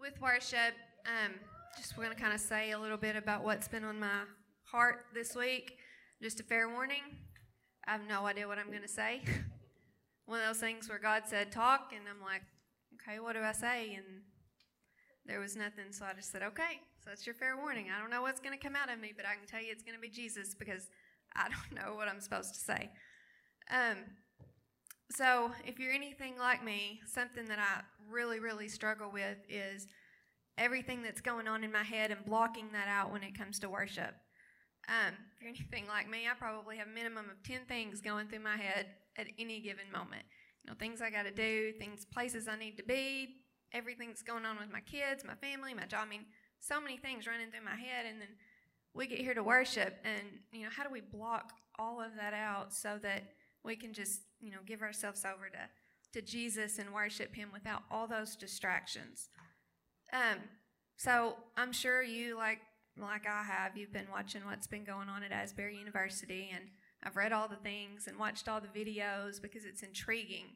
with worship, um, just want to kind of say a little bit about what's been on my heart this week. Just a fair warning. I have no idea what I'm going to say. One of those things where God said, talk, and I'm like, okay, what do I say? And there was nothing, so I just said, okay, so that's your fair warning. I don't know what's going to come out of me, but I can tell you it's going to be Jesus because I don't know what I'm supposed to say. Um, so, if you're anything like me, something that I really, really struggle with is everything that's going on in my head and blocking that out when it comes to worship. Um, if you're anything like me, I probably have a minimum of 10 things going through my head at any given moment. You know, things I got to do, things, places I need to be, everything that's going on with my kids, my family, my job. I mean, so many things running through my head. And then we get here to worship, and, you know, how do we block all of that out so that we can just, you know, give ourselves over to, to Jesus and worship Him without all those distractions? Um, so I'm sure you, like like I have, you've been watching what's been going on at Asbury University, and I've read all the things and watched all the videos because it's intriguing,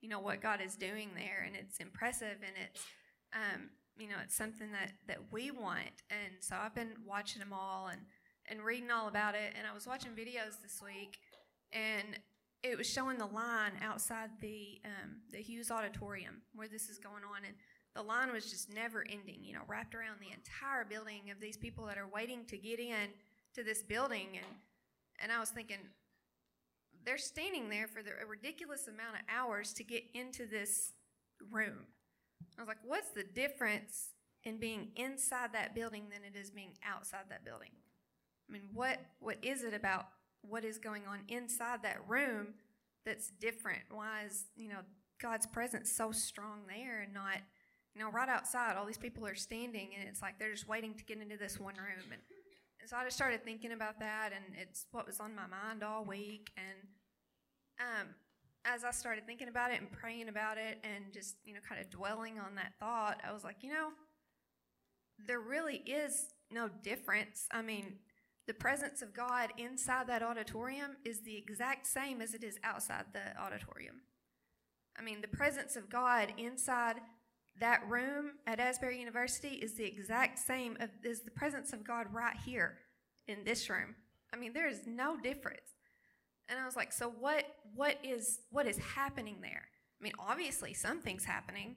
you know, what God is doing there, and it's impressive, and it's, um, you know, it's something that, that we want. And so I've been watching them all and, and reading all about it, and I was watching videos this week, and it was showing the line outside the um, the Hughes Auditorium where this is going on, and the line was just never ending, you know, wrapped around the entire building of these people that are waiting to get in to this building. And, and I was thinking, they're standing there for the, a ridiculous amount of hours to get into this room. I was like, what's the difference in being inside that building than it is being outside that building? I mean, what, what is it about what is going on inside that room that's different? Why is, you know, God's presence so strong there and not – you know, right outside, all these people are standing, and it's like they're just waiting to get into this one room. And, and so I just started thinking about that, and it's what was on my mind all week. And um, as I started thinking about it and praying about it, and just you know, kind of dwelling on that thought, I was like, you know, there really is no difference. I mean, the presence of God inside that auditorium is the exact same as it is outside the auditorium. I mean, the presence of God inside that room at Asbury University is the exact same as the presence of God right here in this room. I mean, there is no difference. And I was like, so what what is what is happening there? I mean, obviously something's happening.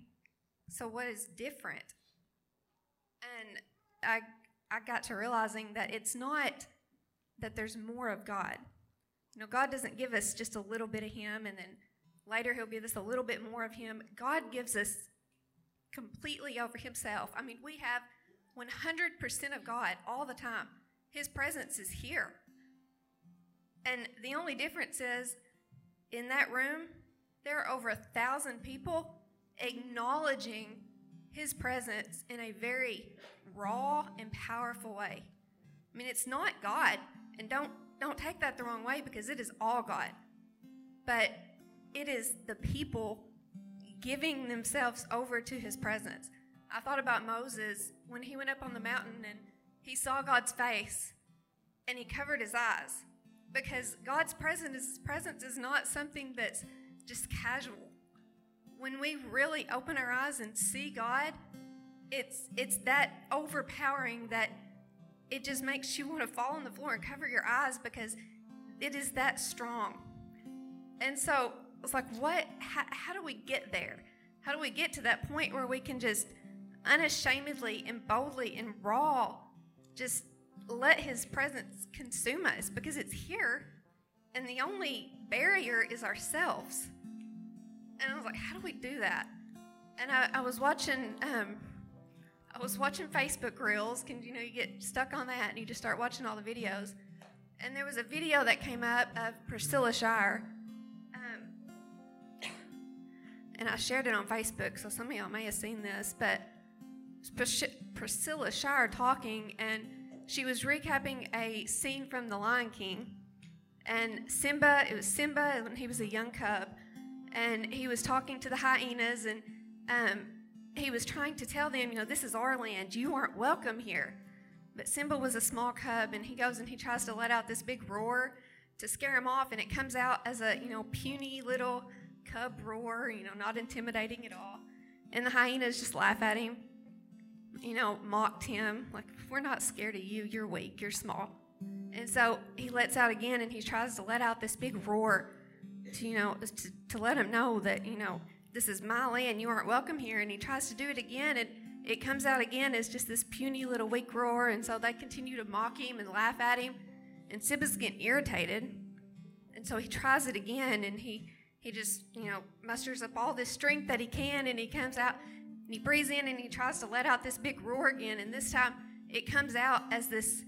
So what is different? And I I got to realizing that it's not that there's more of God. You know, God doesn't give us just a little bit of him and then later he'll give us a little bit more of him. God gives us completely over himself. I mean, we have 100% of God all the time. His presence is here. And the only difference is in that room, there are over a thousand people acknowledging his presence in a very raw and powerful way. I mean, it's not God, and don't don't take that the wrong way because it is all God. But it is the people giving themselves over to his presence. I thought about Moses when he went up on the mountain and he saw God's face and he covered his eyes because God's presence, presence is not something that's just casual. When we really open our eyes and see God, it's it's that overpowering that it just makes you want to fall on the floor and cover your eyes because it is that strong. And so it's like, what? How, how do we get there? How do we get to that point where we can just unashamedly and boldly and raw just let His presence consume us because it's here, and the only barrier is ourselves. And I was like, how do we do that? And I, I was watching. Um, I was watching Facebook Reels. Can you know you get stuck on that and you just start watching all the videos? And there was a video that came up of Priscilla Shirer and I shared it on Facebook, so some of y'all may have seen this, but Priscilla Shirer talking, and she was recapping a scene from The Lion King. And Simba, it was Simba when he was a young cub, and he was talking to the hyenas, and um, he was trying to tell them, you know, this is our land, you aren't welcome here. But Simba was a small cub, and he goes and he tries to let out this big roar to scare him off, and it comes out as a, you know, puny little cub roar, you know, not intimidating at all. And the hyenas just laugh at him. you know, mocked him. Like, we're not scared of you. You're weak. You're small. And so he lets out again and he tries to let out this big roar to, you know, to, to let him know that, you know, this is my land. You aren't welcome here. And he tries to do it again. And it comes out again as just this puny little weak roar. And so they continue to mock him and laugh at him. And Simba's getting irritated. And so he tries it again and he, he just, you know, musters up all this strength that he can and he comes out and he breathes in and he tries to let out this big roar again. And this time it comes out as this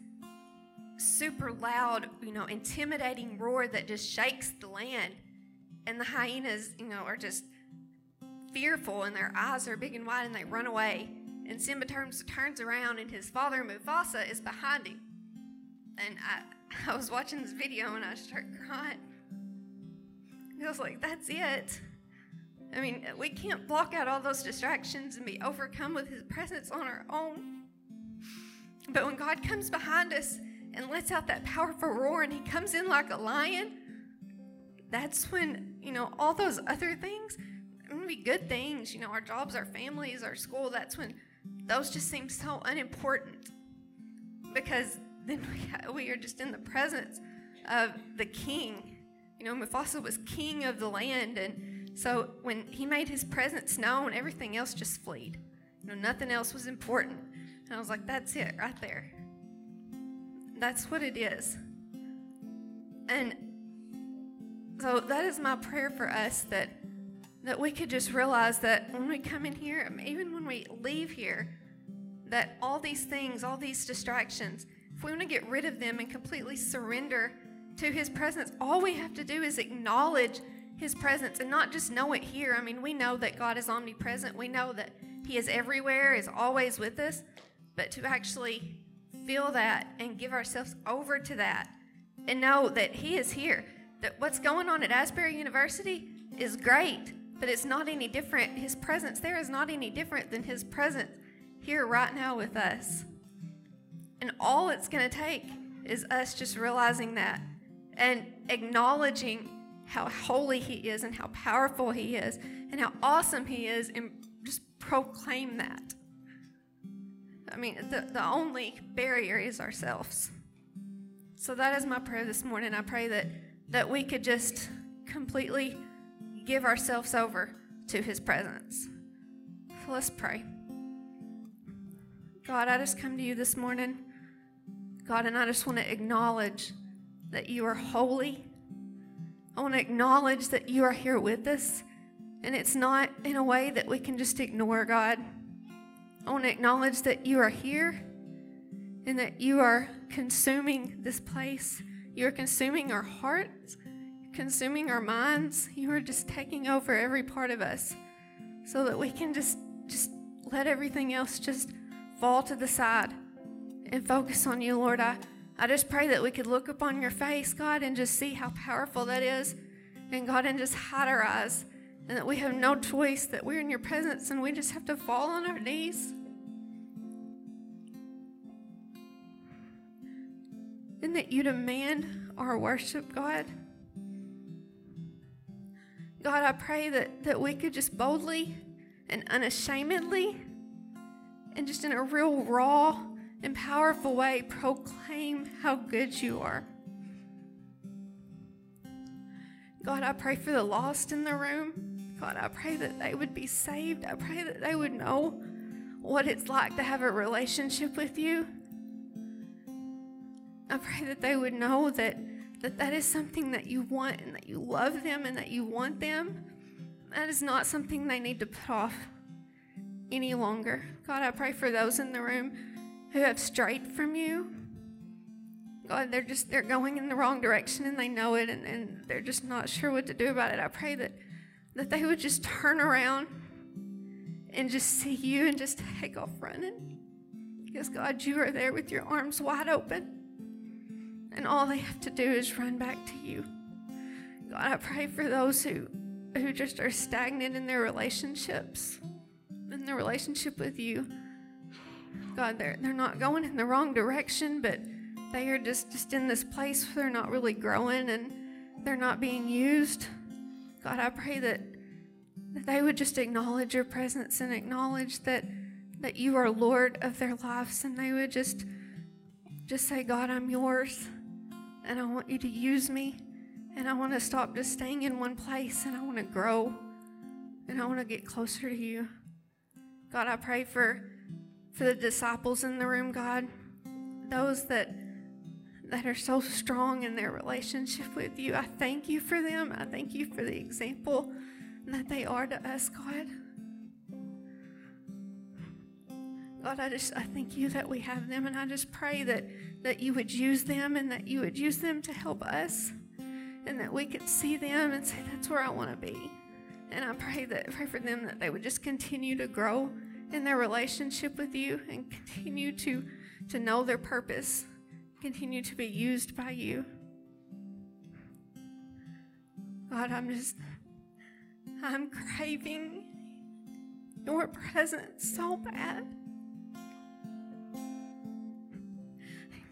super loud, you know, intimidating roar that just shakes the land. And the hyenas, you know, are just fearful and their eyes are big and wide and they run away. And Simba turns, turns around and his father Mufasa is behind him. And I, I was watching this video and I started crying. I was like, that's it. I mean, we can't block out all those distractions and be overcome with his presence on our own. But when God comes behind us and lets out that powerful roar and he comes in like a lion, that's when, you know, all those other things, be good things, you know, our jobs, our families, our school, that's when those just seem so unimportant because then we, we are just in the presence of the king. You know, Mufasa was king of the land, and so when he made his presence known, everything else just fled. You know, nothing else was important. And I was like, that's it right there. That's what it is. And so that is my prayer for us that that we could just realize that when we come in here, um, even when we leave here, that all these things, all these distractions, if we want to get rid of them and completely surrender to His presence, all we have to do is acknowledge His presence and not just know it here. I mean, we know that God is omnipresent, we know that He is everywhere, is always with us, but to actually feel that and give ourselves over to that and know that He is here. That what's going on at Asbury University is great, but it's not any different. His presence there is not any different than His presence here right now with us. And all it's going to take is us just realizing that and acknowledging how holy He is and how powerful He is and how awesome He is and just proclaim that. I mean, the, the only barrier is ourselves. So that is my prayer this morning. I pray that, that we could just completely give ourselves over to His presence. So let's pray. God, I just come to you this morning. God, and I just want to acknowledge that you are holy. I want to acknowledge that you are here with us. And it's not in a way that we can just ignore, God. I want to acknowledge that you are here and that you are consuming this place. You are consuming our hearts, consuming our minds. You are just taking over every part of us so that we can just just let everything else just fall to the side and focus on you, Lord. I, I just pray that we could look upon your face, God, and just see how powerful that is. And God, and just hide our eyes and that we have no choice, that we're in your presence and we just have to fall on our knees. And that you demand our worship, God. God, I pray that, that we could just boldly and unashamedly and just in a real raw and powerful way proclaim how good you are. God, I pray for the lost in the room. God, I pray that they would be saved. I pray that they would know what it's like to have a relationship with you. I pray that they would know that that, that is something that you want and that you love them and that you want them. That is not something they need to put off any longer. God, I pray for those in the room who have strayed from you. God, they're just they're going in the wrong direction and they know it and, and they're just not sure what to do about it. I pray that that they would just turn around and just see you and just take off running. Because, God, you are there with your arms wide open. And all they have to do is run back to you. God, I pray for those who, who just are stagnant in their relationships, in their relationship with you. God, they're, they're not going in the wrong direction, but they are just, just in this place where they're not really growing and they're not being used. God, I pray that, that they would just acknowledge your presence and acknowledge that, that you are Lord of their lives and they would just just say, God, I'm yours and I want you to use me and I want to stop just staying in one place and I want to grow and I want to get closer to you. God, I pray for for the disciples in the room, God, those that that are so strong in their relationship with you. I thank you for them. I thank you for the example that they are to us, God. God, I just I thank you that we have them and I just pray that that you would use them and that you would use them to help us and that we could see them and say that's where I want to be. And I pray that pray for them that they would just continue to grow in their relationship with you and continue to to know their purpose, continue to be used by you. God, I'm just I'm craving your presence so bad.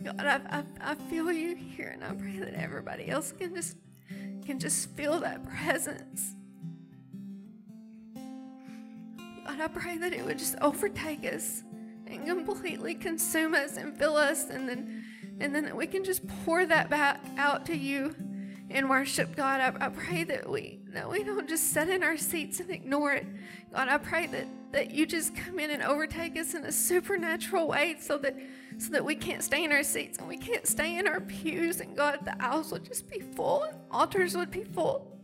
God, I, I, I feel you here, and I pray that everybody else can just can just feel that presence. God, I pray that it would just overtake us and completely consume us and fill us, and then and then that we can just pour that back out to you in worship, God. I, I pray that we that we don't just sit in our seats and ignore it. God, I pray that that you just come in and overtake us in a supernatural way so that so that we can't stay in our seats and we can't stay in our pews and God the aisles would just be full and altars would be full.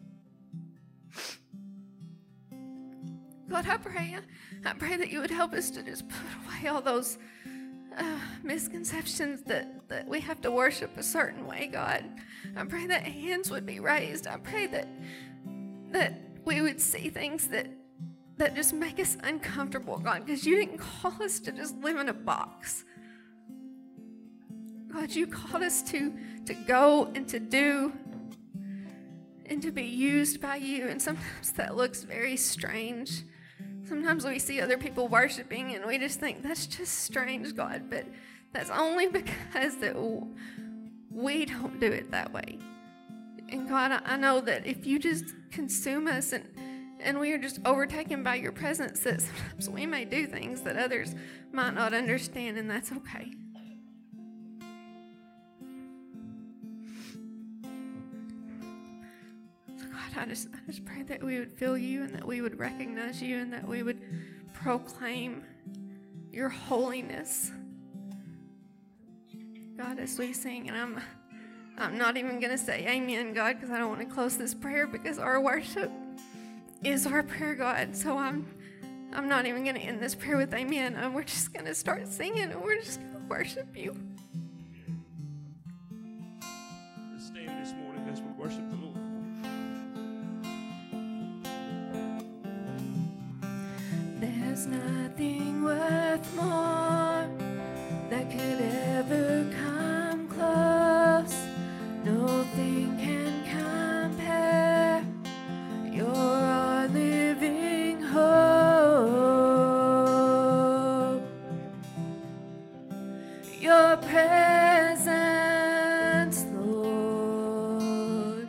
God, I pray, I pray that you would help us to just put away all those uh, misconceptions that, that we have to worship a certain way, God. I pray that hands would be raised. I pray that that we would see things that that just make us uncomfortable, God, because you didn't call us to just live in a box. God, you called us to to go and to do and to be used by you. And sometimes that looks very strange. Sometimes we see other people worshiping and we just think that's just strange, God, but that's only because that we don't do it that way. And God, I know that if you just consume us and and we are just overtaken by your presence, that sometimes we may do things that others might not understand, and that's okay. So God, I just I just pray that we would feel you and that we would recognize you and that we would proclaim your holiness. God, as we sing, and I'm I'm not even going to say amen, God, because I don't want to close this prayer because our worship is our prayer, God. So I'm I'm not even going to end this prayer with amen. And we're just going to start singing and we're just going to worship you. Let's stand this morning as we worship the Lord. There's nothing worth more that could ever come close. Nothing can compare. You're our living hope. Your presence, Lord.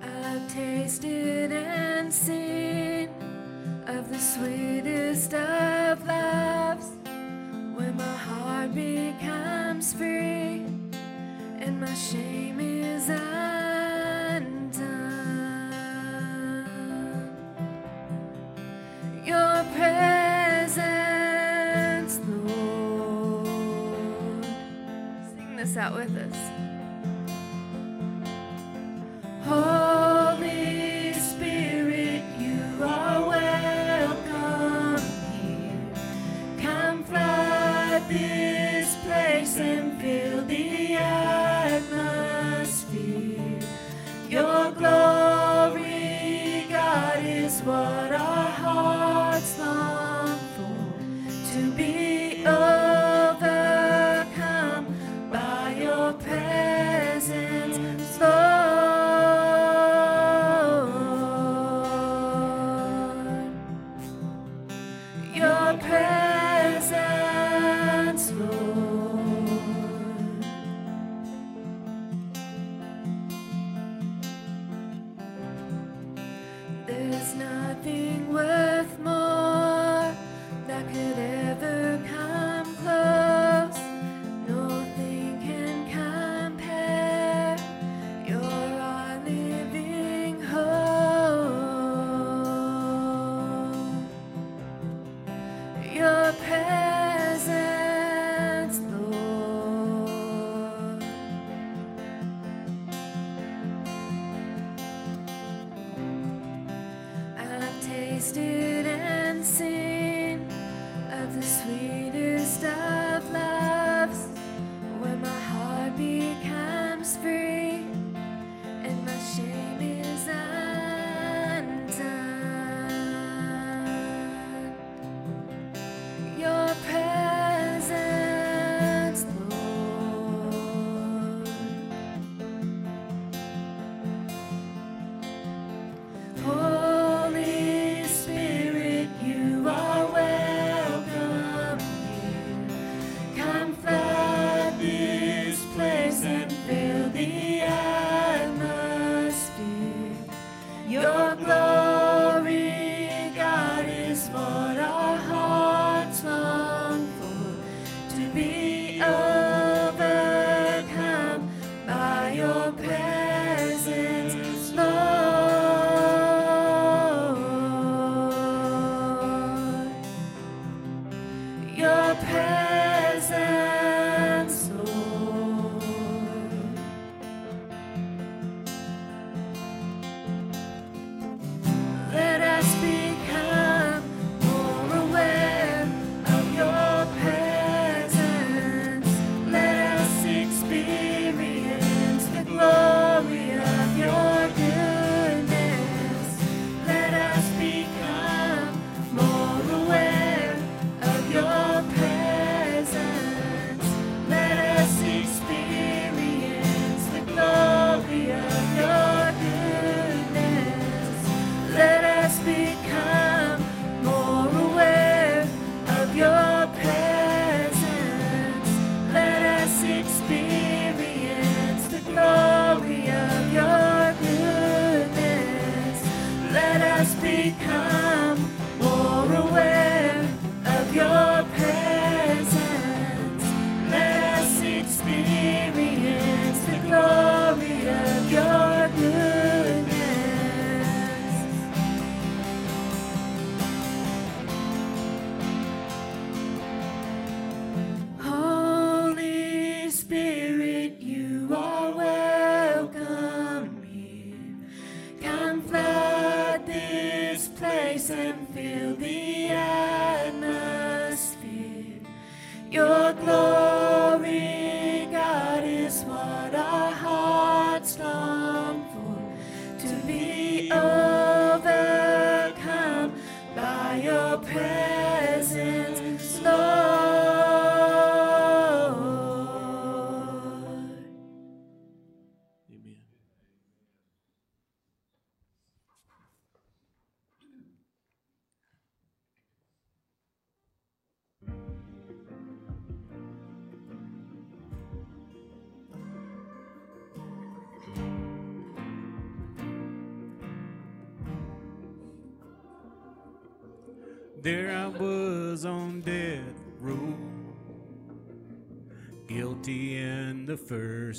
I've tasted and seen of the sweetest of loves becomes free and my shame is undone. Your presence, Lord. Sing this out with us. Holy and the atmosphere.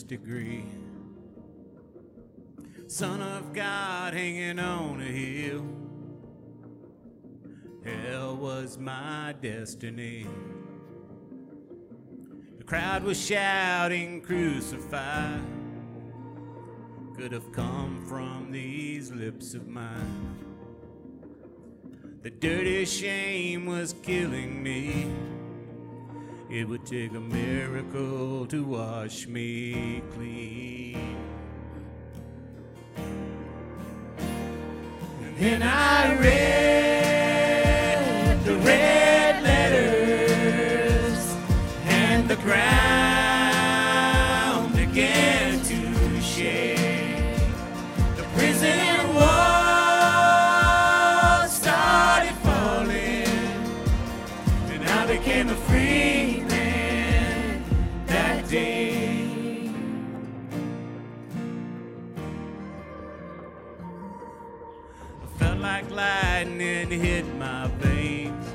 degree. Son of God hanging on a hill. Hell was my destiny. The crowd was shouting, Crucify. Could have come from these lips of mine. The dirty shame was killing me. It would take a miracle to wash me clean. And then I read. hit my veins.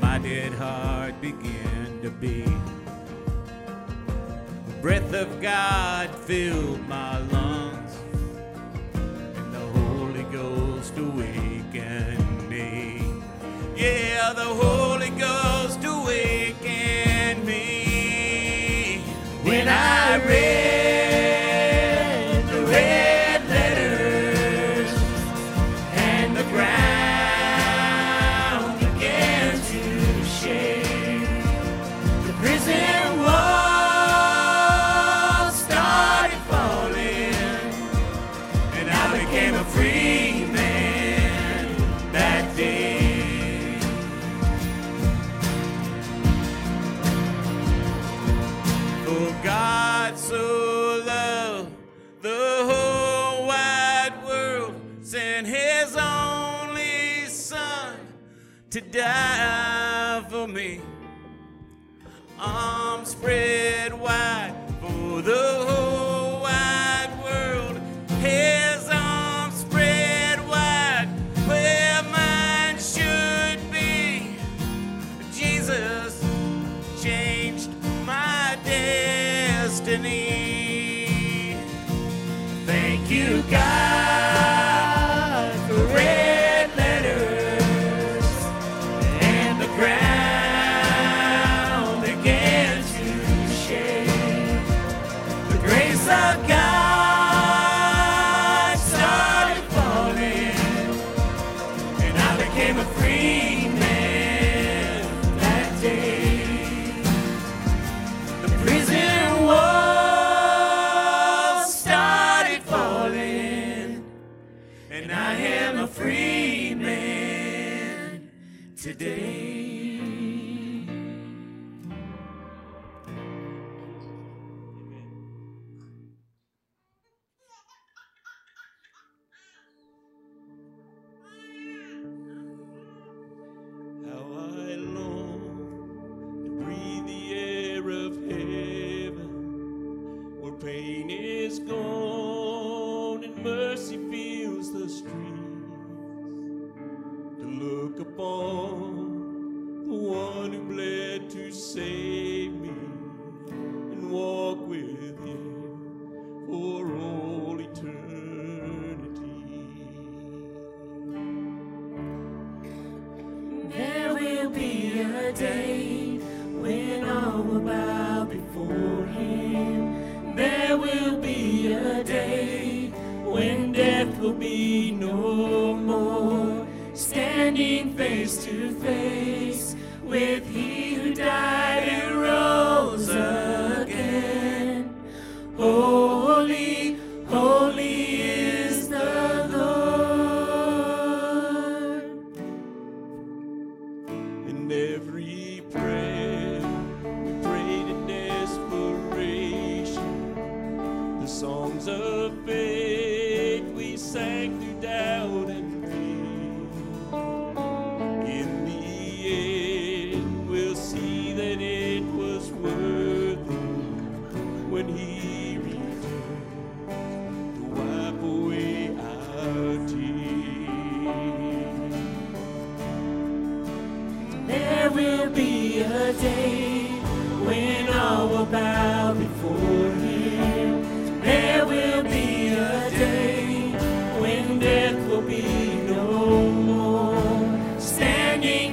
My dead heart began to beat. The breath of God filled my lungs, and the Holy Ghost awakened me. Yeah, the Holy Ghost awakened me when I. the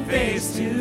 face to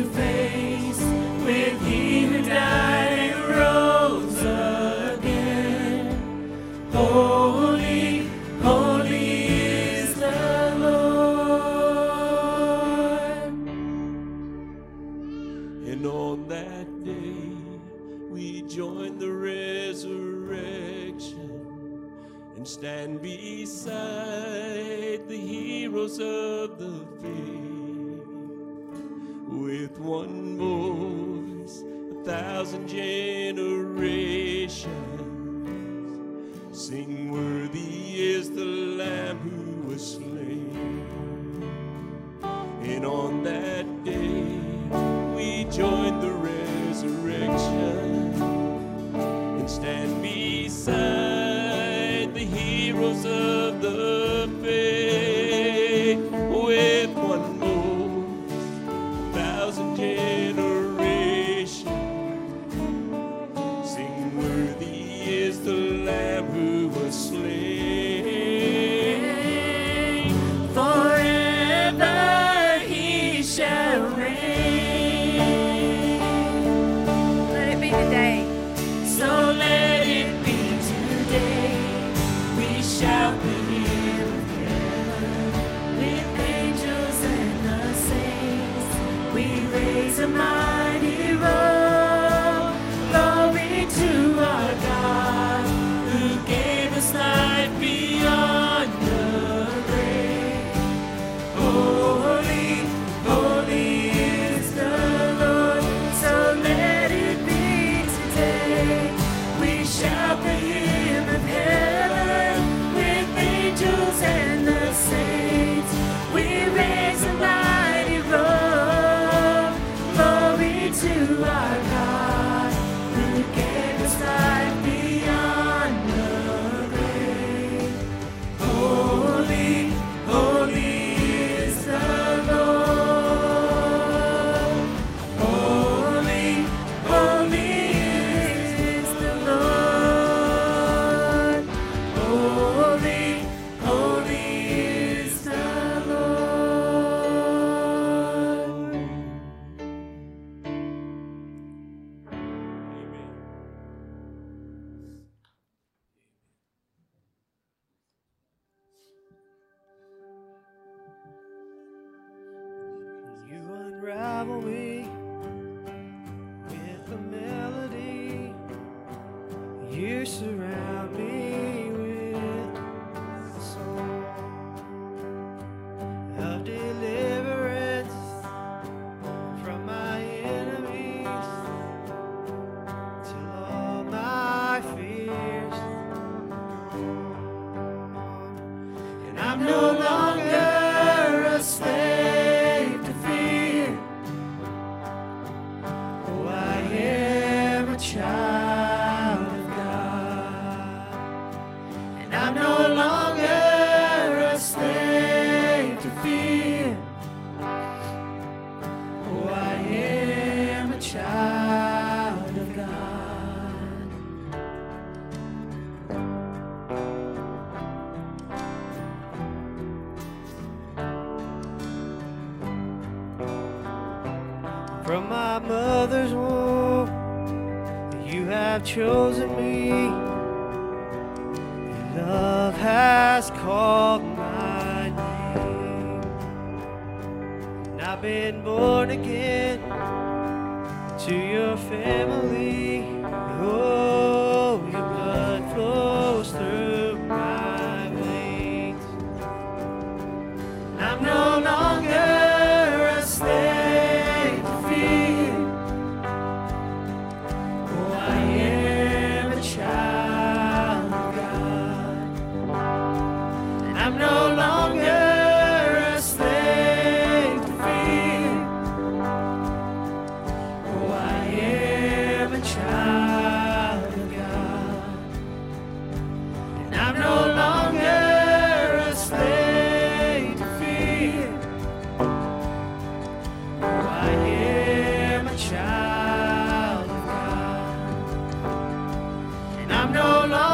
no longer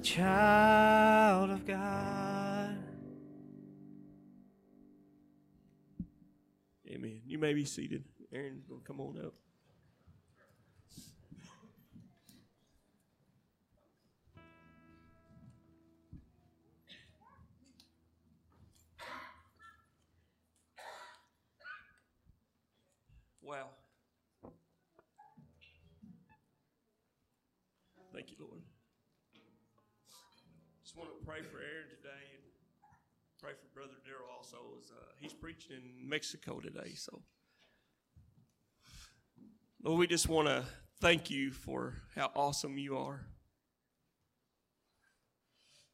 a child of God. Amen. You may be seated. Aaron, gonna come on up. Preaching in Mexico today, so. Lord, we just want to thank you for how awesome you are.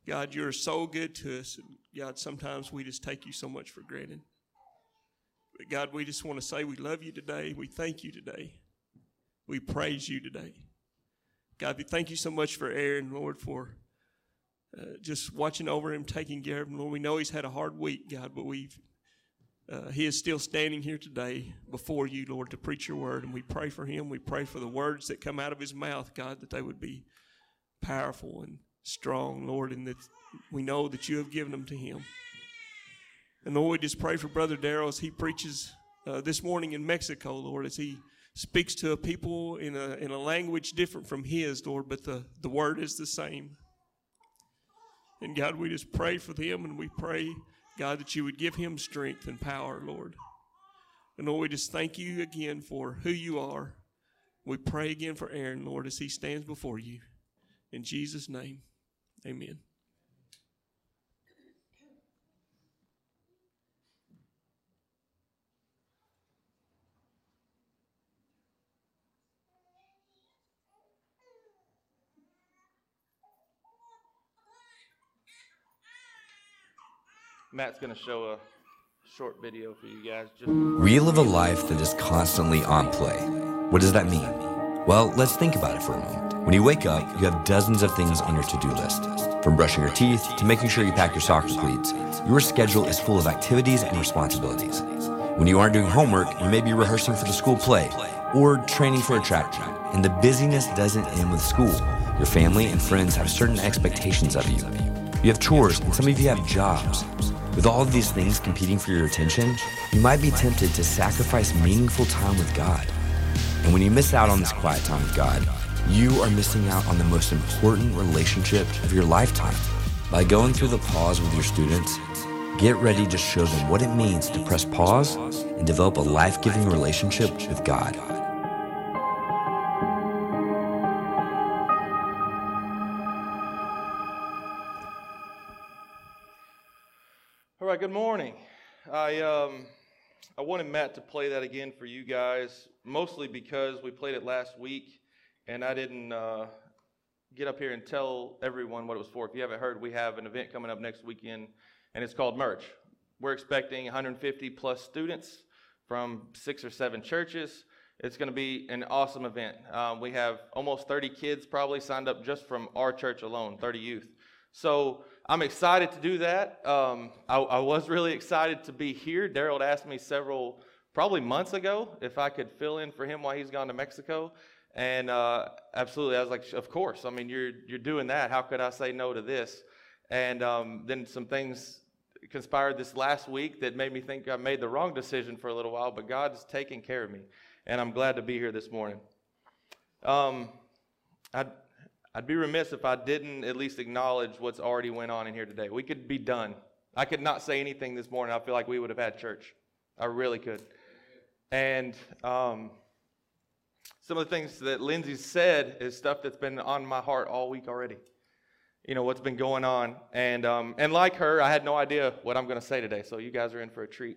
God, you're so good to us. And God, sometimes we just take you so much for granted. But God, we just want to say we love you today. We thank you today. We praise you today. God, we thank you so much for Aaron, Lord, for uh, just watching over him, taking care of him. Lord, we know he's had a hard week, God, but we've uh, he is still standing here today before you, Lord, to preach your word. And we pray for him. We pray for the words that come out of his mouth, God, that they would be powerful and strong, Lord, and that we know that you have given them to him. And Lord, we just pray for Brother Daryl as he preaches uh, this morning in Mexico, Lord, as he speaks to a people in a, in a language different from his, Lord, but the, the word is the same. And God, we just pray for them and we pray, God, that you would give him strength and power, Lord. And Lord, we just thank you again for who you are. We pray again for Aaron, Lord, as he stands before you. In Jesus' name, amen. Matt's going to show a short video for you guys. Just We live a life that is constantly on play. What does that mean? Well, let's think about it for a moment. When you wake up, you have dozens of things on your to do list. From brushing your teeth to making sure you pack your soccer cleats, your schedule is full of activities and responsibilities. When you aren't doing homework, you may be rehearsing for the school play or training for a track meet. And the busyness doesn't end with school. Your family and friends have certain expectations of you. You have chores, and some of you have jobs. With all of these things competing for your attention, you might be tempted to sacrifice meaningful time with God. And when you miss out on this quiet time with God, you are missing out on the most important relationship of your lifetime. By going through the pause with your students, get ready to show them what it means to press pause and develop a life giving relationship with God. Good morning. I um, I wanted Matt to play that again for you guys, mostly because we played it last week, and I didn't uh, get up here and tell everyone what it was for. If you haven't heard, we have an event coming up next weekend, and it's called Merch. We're expecting 150 plus students from six or seven churches. It's going to be an awesome event. Um, we have almost 30 kids probably signed up just from our church alone, 30 youth. So I'm excited to do that. Um, I, I was really excited to be here. Daryl asked me several, probably months ago, if I could fill in for him while he's gone to Mexico. And uh, absolutely, I was like, of course. I mean, you're you're doing that. How could I say no to this? And um, then some things conspired this last week that made me think I made the wrong decision for a little while. But God's taking care of me, and I'm glad to be here this morning. Um, I I'd be remiss if I didn't at least acknowledge what's already went on in here today. We could be done. I could not say anything this morning. I feel like we would have had church. I really could. And um, some of the things that Lindsay said is stuff that's been on my heart all week already. You know what's been going on, and um, and like her, I had no idea what I'm going to say today. So you guys are in for a treat.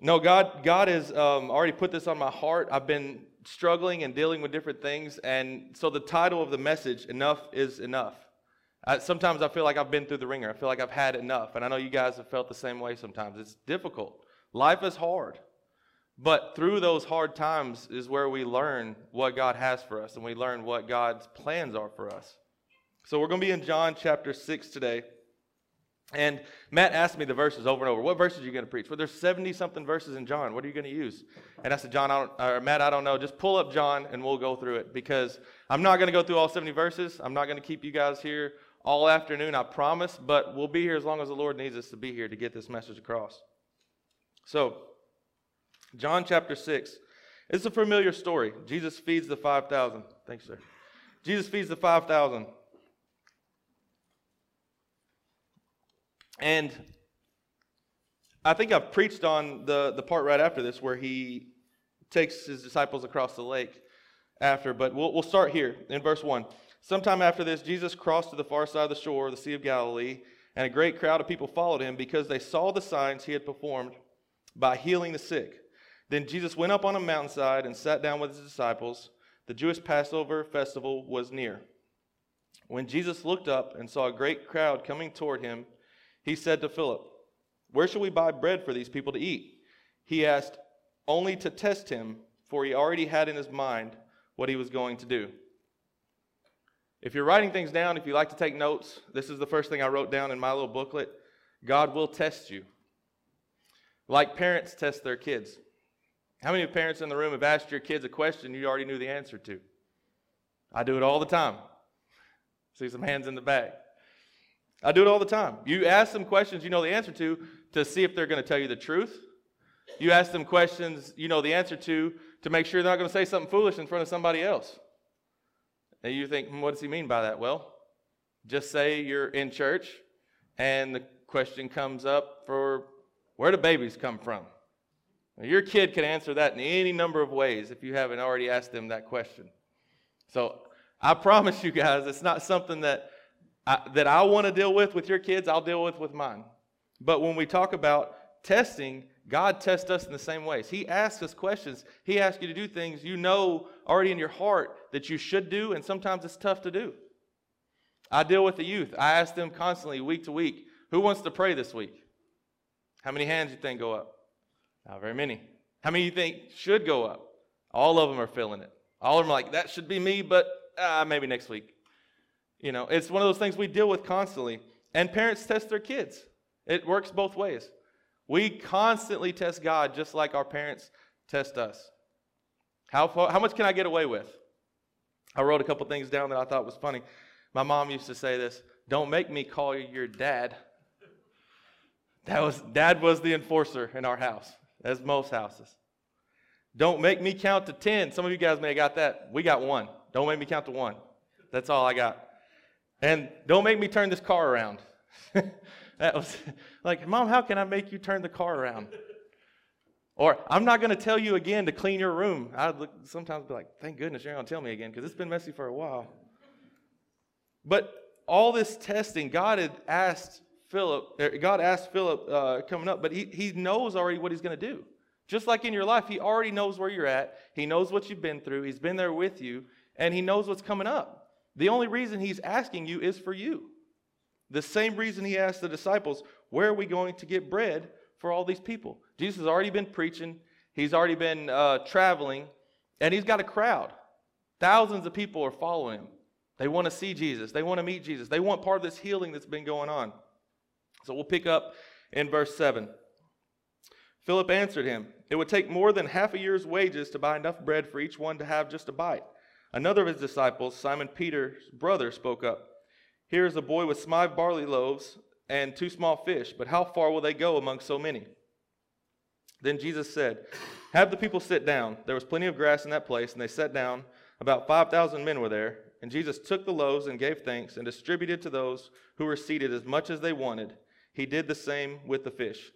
No, God, God has um, already put this on my heart. I've been struggling and dealing with different things, and so the title of the message, "Enough is Enough." I, sometimes I feel like I've been through the wringer. I feel like I've had enough, and I know you guys have felt the same way. Sometimes it's difficult. Life is hard, but through those hard times is where we learn what God has for us, and we learn what God's plans are for us. So we're going to be in John chapter six today. And Matt asked me the verses over and over. What verses are you going to preach? Well, there's 70 something verses in John. What are you going to use? And I said, John, I don't, or Matt, I don't know. Just pull up John and we'll go through it because I'm not going to go through all 70 verses. I'm not going to keep you guys here all afternoon, I promise. But we'll be here as long as the Lord needs us to be here to get this message across. So, John chapter 6. It's a familiar story. Jesus feeds the 5,000. Thanks, sir. Jesus feeds the 5,000. And I think I've preached on the, the part right after this where he takes his disciples across the lake after, but we'll, we'll start here in verse 1. Sometime after this, Jesus crossed to the far side of the shore of the Sea of Galilee, and a great crowd of people followed him because they saw the signs he had performed by healing the sick. Then Jesus went up on a mountainside and sat down with his disciples. The Jewish Passover festival was near. When Jesus looked up and saw a great crowd coming toward him, he said to Philip, Where shall we buy bread for these people to eat? He asked only to test him, for he already had in his mind what he was going to do. If you're writing things down, if you like to take notes, this is the first thing I wrote down in my little booklet. God will test you. Like parents test their kids. How many parents in the room have asked your kids a question you already knew the answer to? I do it all the time. See some hands in the back. I do it all the time. You ask them questions you know the answer to to see if they're going to tell you the truth. You ask them questions you know the answer to to make sure they're not going to say something foolish in front of somebody else. And you think, hmm, what does he mean by that? Well, just say you're in church and the question comes up for where do babies come from? Your kid can answer that in any number of ways if you haven't already asked them that question. So I promise you guys, it's not something that I, that I want to deal with with your kids. I'll deal with with mine. But when we talk about testing, God tests us in the same ways. He asks us questions. He asks you to do things you know already in your heart that you should do, and sometimes it's tough to do. I deal with the youth. I ask them constantly, week to week, who wants to pray this week? How many hands you think go up? Not very many. How many you think should go up? All of them are feeling it. All of them are like, that should be me, but uh, maybe next week. You know, it's one of those things we deal with constantly. And parents test their kids. It works both ways. We constantly test God just like our parents test us. How, how much can I get away with? I wrote a couple things down that I thought was funny. My mom used to say this Don't make me call you your dad. That was, dad was the enforcer in our house, as most houses. Don't make me count to 10. Some of you guys may have got that. We got one. Don't make me count to one. That's all I got. And don't make me turn this car around. that was like, Mom, how can I make you turn the car around? Or I'm not going to tell you again to clean your room. I'd look, sometimes be like, thank goodness you're not going to tell me again because it's been messy for a while. But all this testing, God had asked Philip, er, God asked Philip uh, coming up, but he, he knows already what he's going to do. Just like in your life, he already knows where you're at. He knows what you've been through. He's been there with you, and he knows what's coming up. The only reason he's asking you is for you. The same reason he asked the disciples, Where are we going to get bread for all these people? Jesus has already been preaching, he's already been uh, traveling, and he's got a crowd. Thousands of people are following him. They want to see Jesus, they want to meet Jesus, they want part of this healing that's been going on. So we'll pick up in verse 7. Philip answered him, It would take more than half a year's wages to buy enough bread for each one to have just a bite. Another of his disciples, Simon Peter's brother, spoke up. Here is a boy with five barley loaves and two small fish, but how far will they go among so many? Then Jesus said, Have the people sit down. There was plenty of grass in that place, and they sat down. About 5,000 men were there. And Jesus took the loaves and gave thanks and distributed to those who were seated as much as they wanted. He did the same with the fish.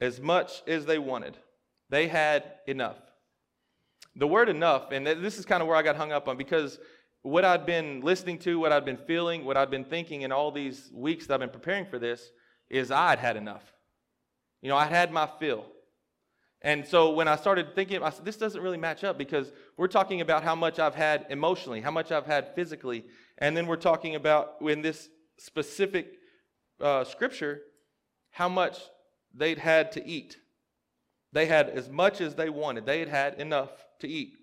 As much as they wanted. They had enough. The word enough, and this is kind of where I got hung up on because what I'd been listening to, what I'd been feeling, what I'd been thinking in all these weeks that I've been preparing for this is I'd had enough. You know, I'd had my fill. And so when I started thinking, I said, this doesn't really match up because we're talking about how much I've had emotionally, how much I've had physically, and then we're talking about in this specific uh, scripture how much they'd had to eat. They had as much as they wanted. They had had enough to eat.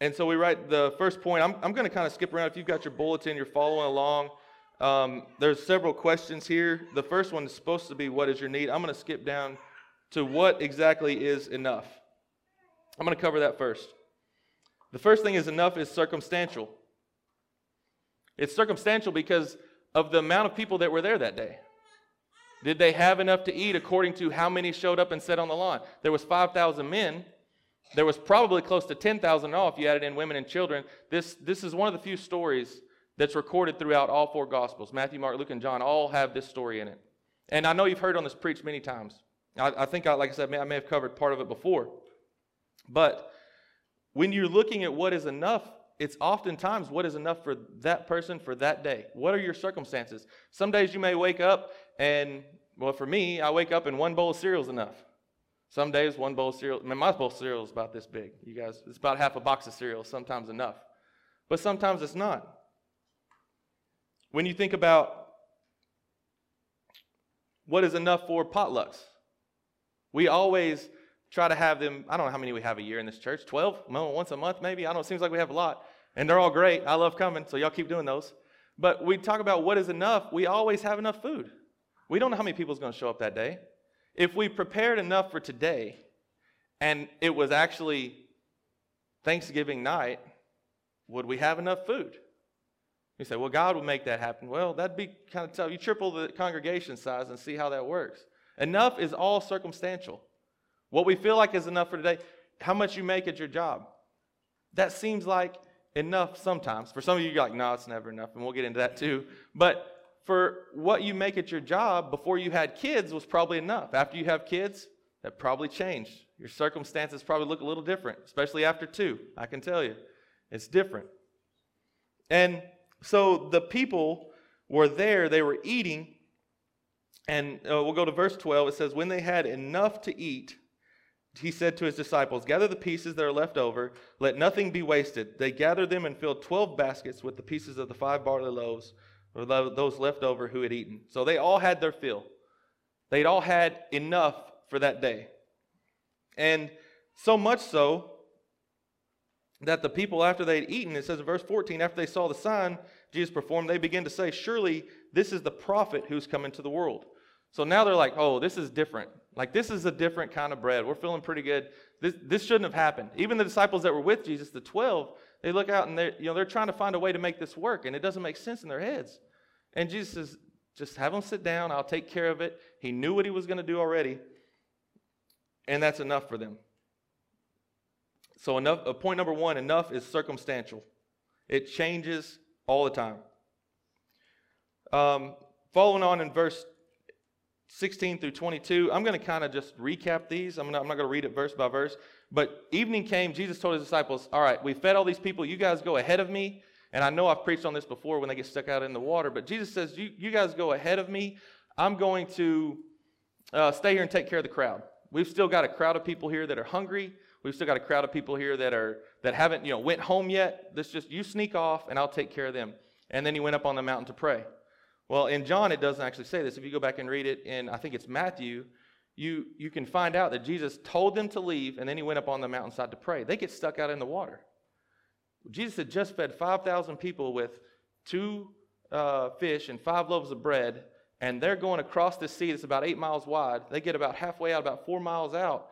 And so we write the first point. I'm, I'm going to kind of skip around. If you've got your bulletin, you're following along. Um, there's several questions here. The first one is supposed to be, What is your need? I'm going to skip down to what exactly is enough. I'm going to cover that first. The first thing is enough is circumstantial. It's circumstantial because of the amount of people that were there that day. Did they have enough to eat according to how many showed up and sat on the lawn? There was 5,000 men. There was probably close to 10,000 all if you added in women and children. This, this is one of the few stories that's recorded throughout all four Gospels. Matthew, Mark, Luke, and John all have this story in it. And I know you've heard on this preached many times. I, I think, I, like I said, I may have covered part of it before. But when you're looking at what is enough, it's oftentimes what is enough for that person for that day. What are your circumstances? Some days you may wake up and, well, for me, I wake up and one bowl of cereal is enough. Some days one bowl of cereal, I mean, my bowl of cereal is about this big. You guys, it's about half a box of cereal, sometimes enough. But sometimes it's not. When you think about what is enough for potlucks, we always try to have them. I don't know how many we have a year in this church 12, once a month maybe. I don't know, it seems like we have a lot. And they're all great. I love coming, so y'all keep doing those. But we talk about what is enough. We always have enough food. We don't know how many people is going to show up that day. If we prepared enough for today and it was actually Thanksgiving night, would we have enough food? You say, well, God would make that happen. Well, that'd be kind of tough. You triple the congregation size and see how that works. Enough is all circumstantial. What we feel like is enough for today, how much you make at your job. That seems like enough sometimes. For some of you, you're like, no, it's never enough, and we'll get into that too. But for what you make at your job before you had kids was probably enough. After you have kids, that probably changed. Your circumstances probably look a little different, especially after two. I can tell you, it's different. And so the people were there, they were eating, and uh, we'll go to verse 12. It says, When they had enough to eat, he said to his disciples, Gather the pieces that are left over, let nothing be wasted. They gathered them and filled 12 baskets with the pieces of the five barley loaves, or those left over who had eaten. So they all had their fill. They'd all had enough for that day. And so much so that the people, after they'd eaten, it says in verse 14, after they saw the sign Jesus performed, they began to say, Surely this is the prophet who's come into the world. So now they're like, Oh, this is different. Like, this is a different kind of bread. We're feeling pretty good. This, this shouldn't have happened. Even the disciples that were with Jesus, the 12, they look out and they're, you know, they're trying to find a way to make this work, and it doesn't make sense in their heads. And Jesus says, Just have them sit down. I'll take care of it. He knew what he was going to do already, and that's enough for them. So, enough, uh, point number one enough is circumstantial, it changes all the time. Um, following on in verse 16 through 22, I'm going to kind of just recap these. I'm not, I'm not going to read it verse by verse. But evening came, Jesus told his disciples, All right, we fed all these people. You guys go ahead of me. And I know I've preached on this before when they get stuck out in the water, but Jesus says, You, you guys go ahead of me. I'm going to uh, stay here and take care of the crowd. We've still got a crowd of people here that are hungry. We've still got a crowd of people here that are that haven't, you know, went home yet. Let's just you sneak off and I'll take care of them. And then he went up on the mountain to pray. Well, in John it doesn't actually say this. If you go back and read it in I think it's Matthew, you you can find out that Jesus told them to leave and then he went up on the mountainside to pray. They get stuck out in the water. Jesus had just fed 5,000 people with two uh, fish and five loaves of bread, and they're going across this sea that's about eight miles wide. They get about halfway out, about four miles out,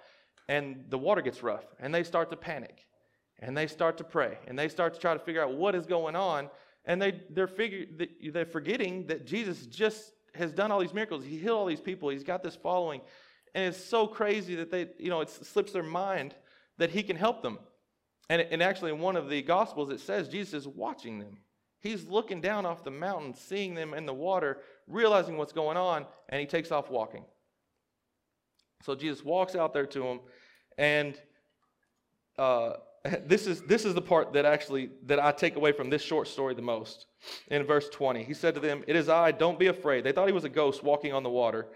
and the water gets rough, and they start to panic, and they start to pray, and they start to try to figure out what is going on, and they they're figure they're forgetting that Jesus just has done all these miracles. He healed all these people. He's got this following, and it's so crazy that they you know it slips their mind that he can help them. And, and actually, in one of the Gospels, it says Jesus is watching them. He's looking down off the mountain, seeing them in the water, realizing what's going on, and he takes off walking. So Jesus walks out there to him, and uh, this is this is the part that actually that I take away from this short story the most. In verse 20, he said to them, "It is I. Don't be afraid." They thought he was a ghost walking on the water,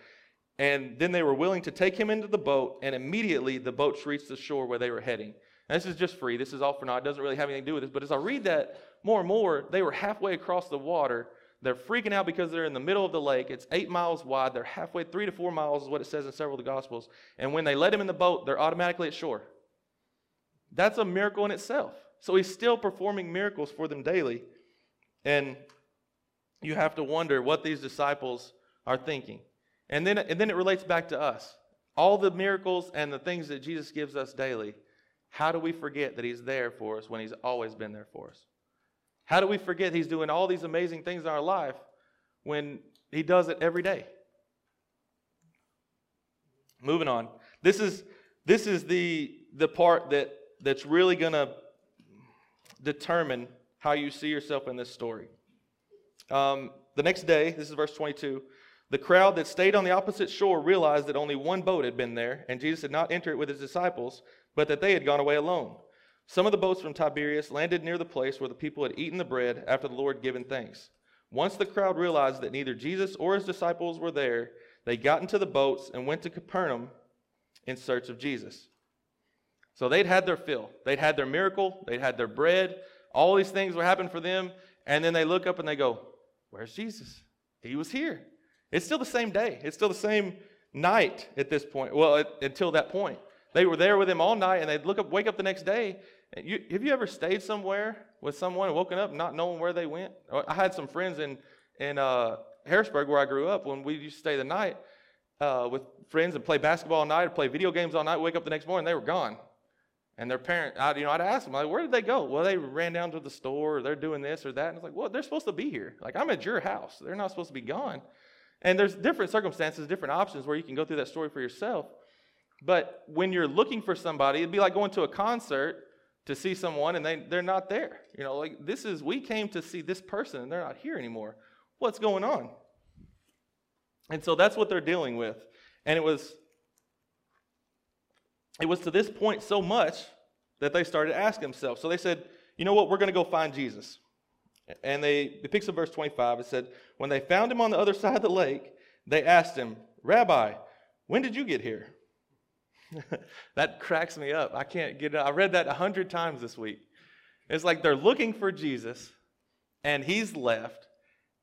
and then they were willing to take him into the boat, and immediately the boats reached the shore where they were heading. And this is just free. This is all for naught. It doesn't really have anything to do with this. But as I read that more and more, they were halfway across the water. They're freaking out because they're in the middle of the lake. It's eight miles wide. They're halfway, three to four miles is what it says in several of the Gospels. And when they let him in the boat, they're automatically at shore. That's a miracle in itself. So he's still performing miracles for them daily. And you have to wonder what these disciples are thinking. And then, and then it relates back to us. All the miracles and the things that Jesus gives us daily how do we forget that He's there for us when He's always been there for us? How do we forget He's doing all these amazing things in our life when He does it every day? Moving on. This is this is the the part that that's really going to determine how you see yourself in this story. Um, the next day, this is verse 22. The crowd that stayed on the opposite shore realized that only one boat had been there, and Jesus had not entered it with his disciples, but that they had gone away alone. Some of the boats from Tiberias landed near the place where the people had eaten the bread after the Lord had given thanks. Once the crowd realized that neither Jesus or his disciples were there, they got into the boats and went to Capernaum in search of Jesus. So they'd had their fill. They'd had their miracle. They'd had their bread. All these things were happening for them. And then they look up and they go, Where's Jesus? He was here. It's still the same day. It's still the same night at this point. Well, it, until that point. They were there with him all night, and they'd look up, wake up the next day. You, have you ever stayed somewhere with someone and woken up not knowing where they went? I had some friends in in uh, Harrisburg where I grew up when we used to stay the night uh, with friends and play basketball all night, or play video games all night. Wake up the next morning, they were gone. And their parent, I, you know, I'd ask them, like, where did they go? Well, they ran down to the store, or they're doing this or that. And it's like, well, they're supposed to be here. Like, I'm at your house. They're not supposed to be gone. And there's different circumstances, different options where you can go through that story for yourself. But when you're looking for somebody, it'd be like going to a concert to see someone and they, they're not there. You know, like this is, we came to see this person and they're not here anymore. What's going on? And so that's what they're dealing with. And it was, it was to this point so much that they started asking themselves. So they said, you know what, we're going to go find Jesus. And they, it picks up verse 25. It said, When they found him on the other side of the lake, they asked him, Rabbi, when did you get here? that cracks me up. I can't get it. I read that a hundred times this week. It's like they're looking for Jesus, and he's left,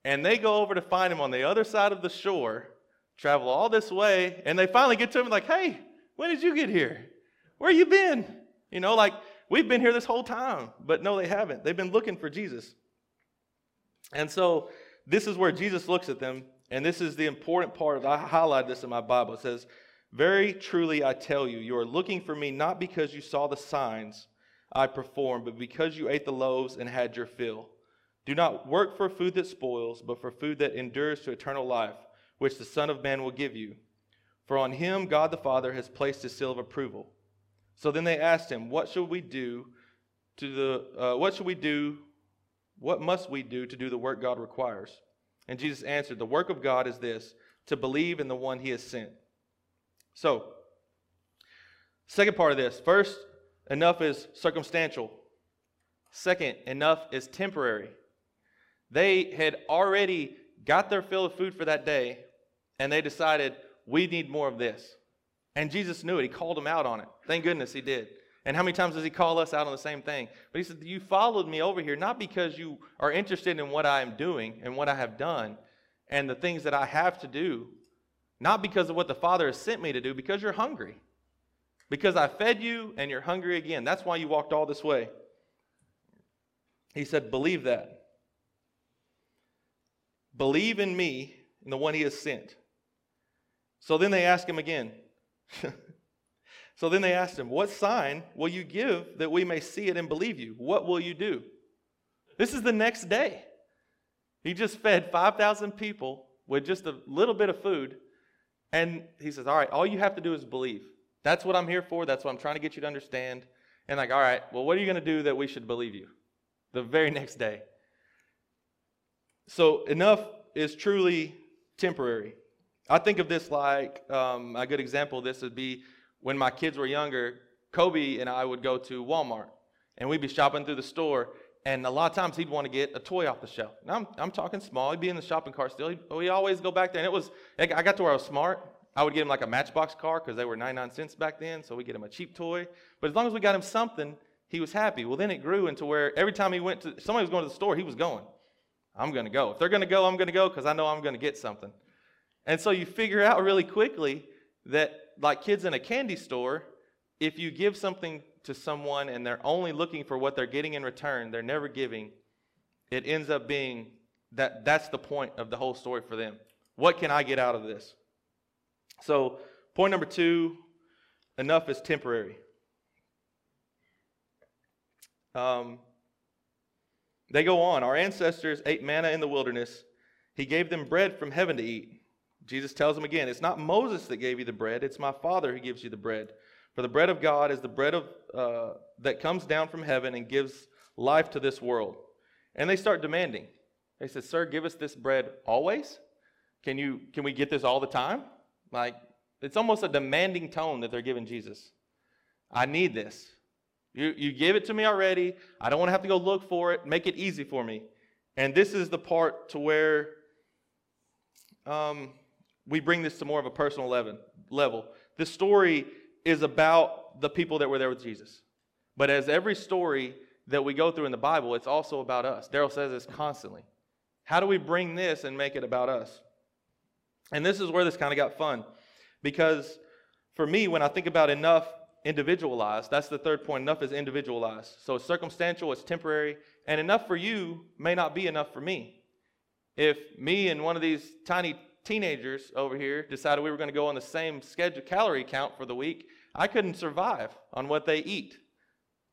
and they go over to find him on the other side of the shore, travel all this way, and they finally get to him like, hey, when did you get here? Where you been? You know, like we've been here this whole time, but no, they haven't. They've been looking for Jesus. And so this is where Jesus looks at them, and this is the important part I highlight this in my Bible. It says, Very truly I tell you, you are looking for me not because you saw the signs I performed, but because you ate the loaves and had your fill. Do not work for food that spoils, but for food that endures to eternal life, which the Son of Man will give you. For on him God the Father has placed his seal of approval. So then they asked him, What should we do to the uh, what should we do? What must we do to do the work God requires? And Jesus answered, The work of God is this, to believe in the one he has sent. So, second part of this. First, enough is circumstantial. Second, enough is temporary. They had already got their fill of food for that day, and they decided, we need more of this. And Jesus knew it. He called them out on it. Thank goodness he did. And how many times does he call us out on the same thing? But he said, You followed me over here not because you are interested in what I am doing and what I have done and the things that I have to do, not because of what the Father has sent me to do, because you're hungry. Because I fed you and you're hungry again. That's why you walked all this way. He said, Believe that. Believe in me and the one he has sent. So then they ask him again. so then they asked him, What sign will you give that we may see it and believe you? What will you do? This is the next day. He just fed 5,000 people with just a little bit of food. And he says, All right, all you have to do is believe. That's what I'm here for. That's what I'm trying to get you to understand. And, like, all right, well, what are you going to do that we should believe you? The very next day. So, enough is truly temporary. I think of this like um, a good example this would be when my kids were younger, Kobe and I would go to Walmart and we'd be shopping through the store. And a lot of times he'd want to get a toy off the shelf. I'm, I'm talking small. He'd be in the shopping cart still. He'd, oh, we always go back there. And it was, I got to where I was smart. I would get him like a Matchbox car because they were 99 cents back then. So we get him a cheap toy. But as long as we got him something, he was happy. Well, then it grew into where every time he went to, somebody was going to the store, he was going. I'm going to go. If they're going to go, I'm going to go because I know I'm going to get something. And so you figure out really quickly that, like kids in a candy store, if you give something to someone and they're only looking for what they're getting in return, they're never giving, it ends up being that that's the point of the whole story for them. What can I get out of this? So, point number two enough is temporary. Um, they go on. Our ancestors ate manna in the wilderness. He gave them bread from heaven to eat. Jesus tells them again, It's not Moses that gave you the bread, it's my Father who gives you the bread. For the bread of God is the bread of, uh, that comes down from heaven and gives life to this world. And they start demanding. They said, Sir, give us this bread always? Can, you, can we get this all the time? Like, it's almost a demanding tone that they're giving Jesus. I need this. You, you give it to me already. I don't want to have to go look for it. Make it easy for me. And this is the part to where um, we bring this to more of a personal level. level. This story is about the people that were there with Jesus. But as every story that we go through in the Bible, it's also about us. Daryl says this constantly. How do we bring this and make it about us? And this is where this kind of got fun. Because for me, when I think about enough individualized, that's the third point. Enough is individualized. So it's circumstantial, it's temporary, and enough for you may not be enough for me. If me and one of these tiny teenagers over here decided we were going to go on the same schedule calorie count for the week, I couldn't survive on what they eat.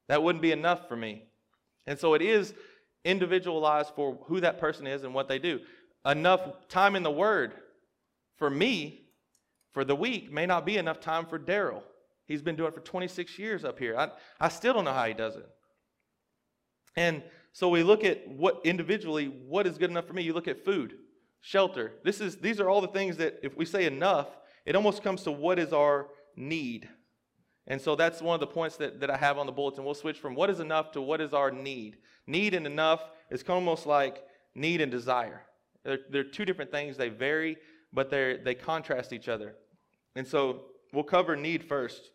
That wouldn't be enough for me. And so it is individualized for who that person is and what they do. Enough time in the Word for me for the week may not be enough time for Daryl. He's been doing it for 26 years up here. I, I still don't know how he does it. And so we look at what individually, what is good enough for me. You look at food shelter. This is, these are all the things that, if we say enough, it almost comes to what is our need. And so that's one of the points that, that I have on the bulletin. We'll switch from what is enough to what is our need. Need and enough is almost like need and desire. They're, they're two different things. They vary, but they they contrast each other. And so we'll cover need first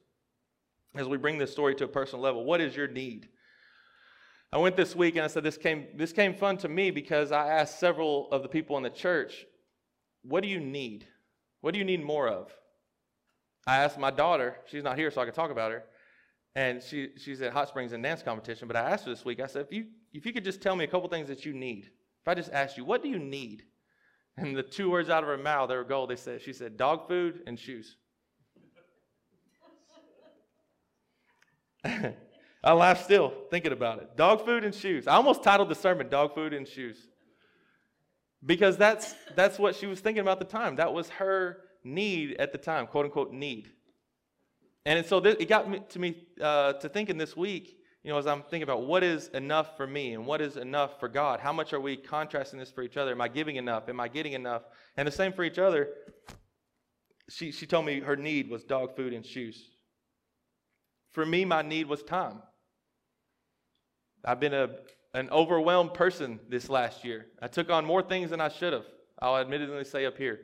as we bring this story to a personal level. What is your need? I went this week and I said this came this came fun to me because I asked several of the people in the church, "What do you need? What do you need more of?" I asked my daughter. She's not here, so I can talk about her. And she she's at Hot Springs and dance competition. But I asked her this week. I said, "If you if you could just tell me a couple things that you need, if I just asked you, what do you need?" And the two words out of her mouth, they were gold. They said, "She said dog food and shoes." I laugh still thinking about it. Dog food and shoes. I almost titled the sermon "Dog Food and Shoes," because that's that's what she was thinking about the time. That was her need at the time, quote unquote need. And so it got me to me uh, to thinking this week. You know, as I'm thinking about what is enough for me and what is enough for God. How much are we contrasting this for each other? Am I giving enough? Am I getting enough? And the same for each other. She she told me her need was dog food and shoes. For me, my need was time. I've been a, an overwhelmed person this last year. I took on more things than I should have. I'll admittedly say up here.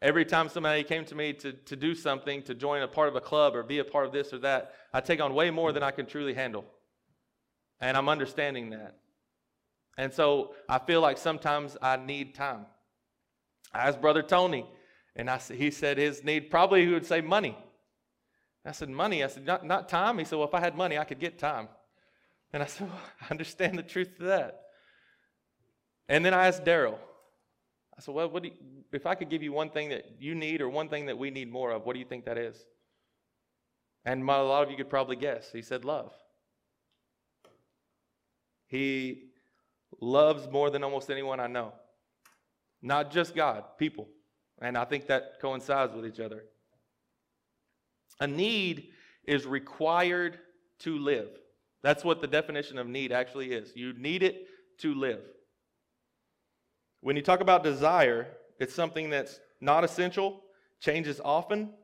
Every time somebody came to me to, to do something, to join a part of a club or be a part of this or that, I take on way more than I can truly handle. And I'm understanding that. And so I feel like sometimes I need time. I asked Brother Tony, and I, he said his need probably he would say money. I said, Money? I said, not, not time. He said, Well, if I had money, I could get time. And I said, well, I understand the truth to that. And then I asked Daryl, I said, Well, you, if I could give you one thing that you need or one thing that we need more of, what do you think that is? And my, a lot of you could probably guess. He said, Love. He loves more than almost anyone I know. Not just God, people. And I think that coincides with each other. A need is required to live. That's what the definition of need actually is. You need it to live. When you talk about desire, it's something that's not essential, changes often,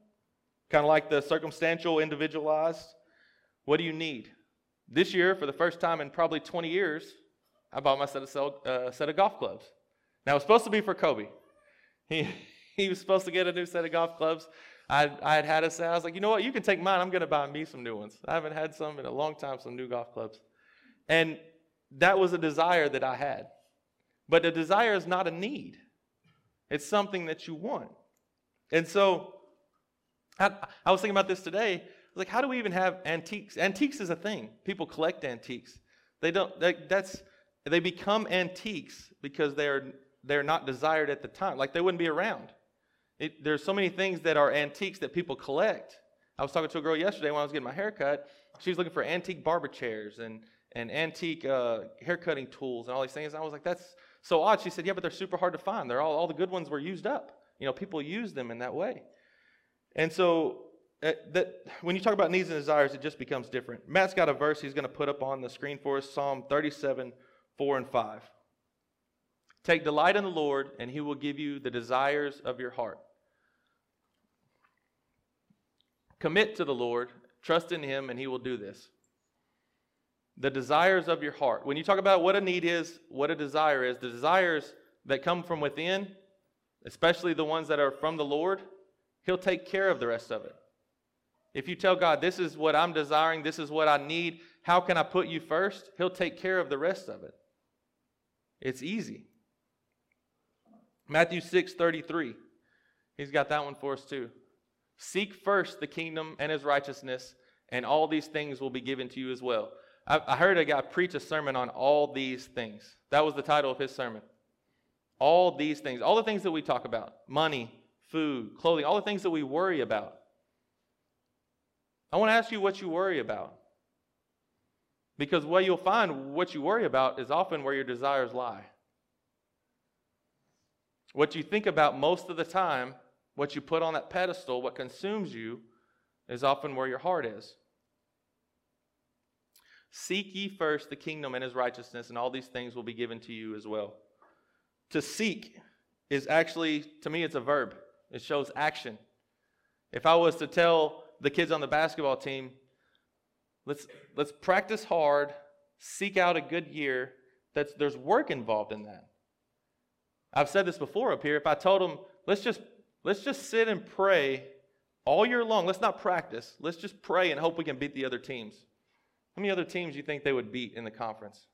kind of like the circumstantial, individualized. What do you need? This year, for the first time in probably 20 years, I bought myself a uh, set of golf clubs. Now, it was supposed to be for Kobe. He, he was supposed to get a new set of golf clubs. I, I had had a set. I was like, you know what? You can take mine. I'm going to buy me some new ones. I haven't had some in a long time, some new golf clubs. And that was a desire that I had. But a desire is not a need, it's something that you want. And so I, I was thinking about this today. I was like, how do we even have antiques? Antiques is a thing. People collect antiques. They don't, they, that's, they become antiques because they're, they're not desired at the time. Like they wouldn't be around. It, there's so many things that are antiques that people collect. I was talking to a girl yesterday when I was getting my hair cut. She was looking for antique barber chairs and, and antique uh, hair cutting tools and all these things. I was like, that's so odd. She said, yeah, but they're super hard to find. They're all, all the good ones were used up. You know, people use them in that way. And so uh, that when you talk about needs and desires, it just becomes different. Matt's got a verse he's going to put up on the screen for us Psalm 37, 4 and 5. Take delight in the Lord, and he will give you the desires of your heart. Commit to the Lord, trust in Him, and He will do this. The desires of your heart. When you talk about what a need is, what a desire is, the desires that come from within, especially the ones that are from the Lord, He'll take care of the rest of it. If you tell God, this is what I'm desiring, this is what I need, how can I put you first? He'll take care of the rest of it. It's easy. Matthew 6 33. He's got that one for us too. Seek first the kingdom and his righteousness, and all these things will be given to you as well. I, I heard a guy preach a sermon on all these things. That was the title of his sermon. All these things, all the things that we talk about money, food, clothing, all the things that we worry about. I want to ask you what you worry about. Because what you'll find, what you worry about, is often where your desires lie. What you think about most of the time what you put on that pedestal, what consumes you, is often where your heart is. Seek ye first the kingdom and his righteousness, and all these things will be given to you as well. To seek is actually, to me, it's a verb, it shows action. If I was to tell the kids on the basketball team, let's let's practice hard, seek out a good year. That's there's work involved in that. I've said this before up here. If I told them, let's just let's just sit and pray all year long. Let's not practice. Let's just pray and hope we can beat the other teams. How many other teams do you think they would beat in the conference?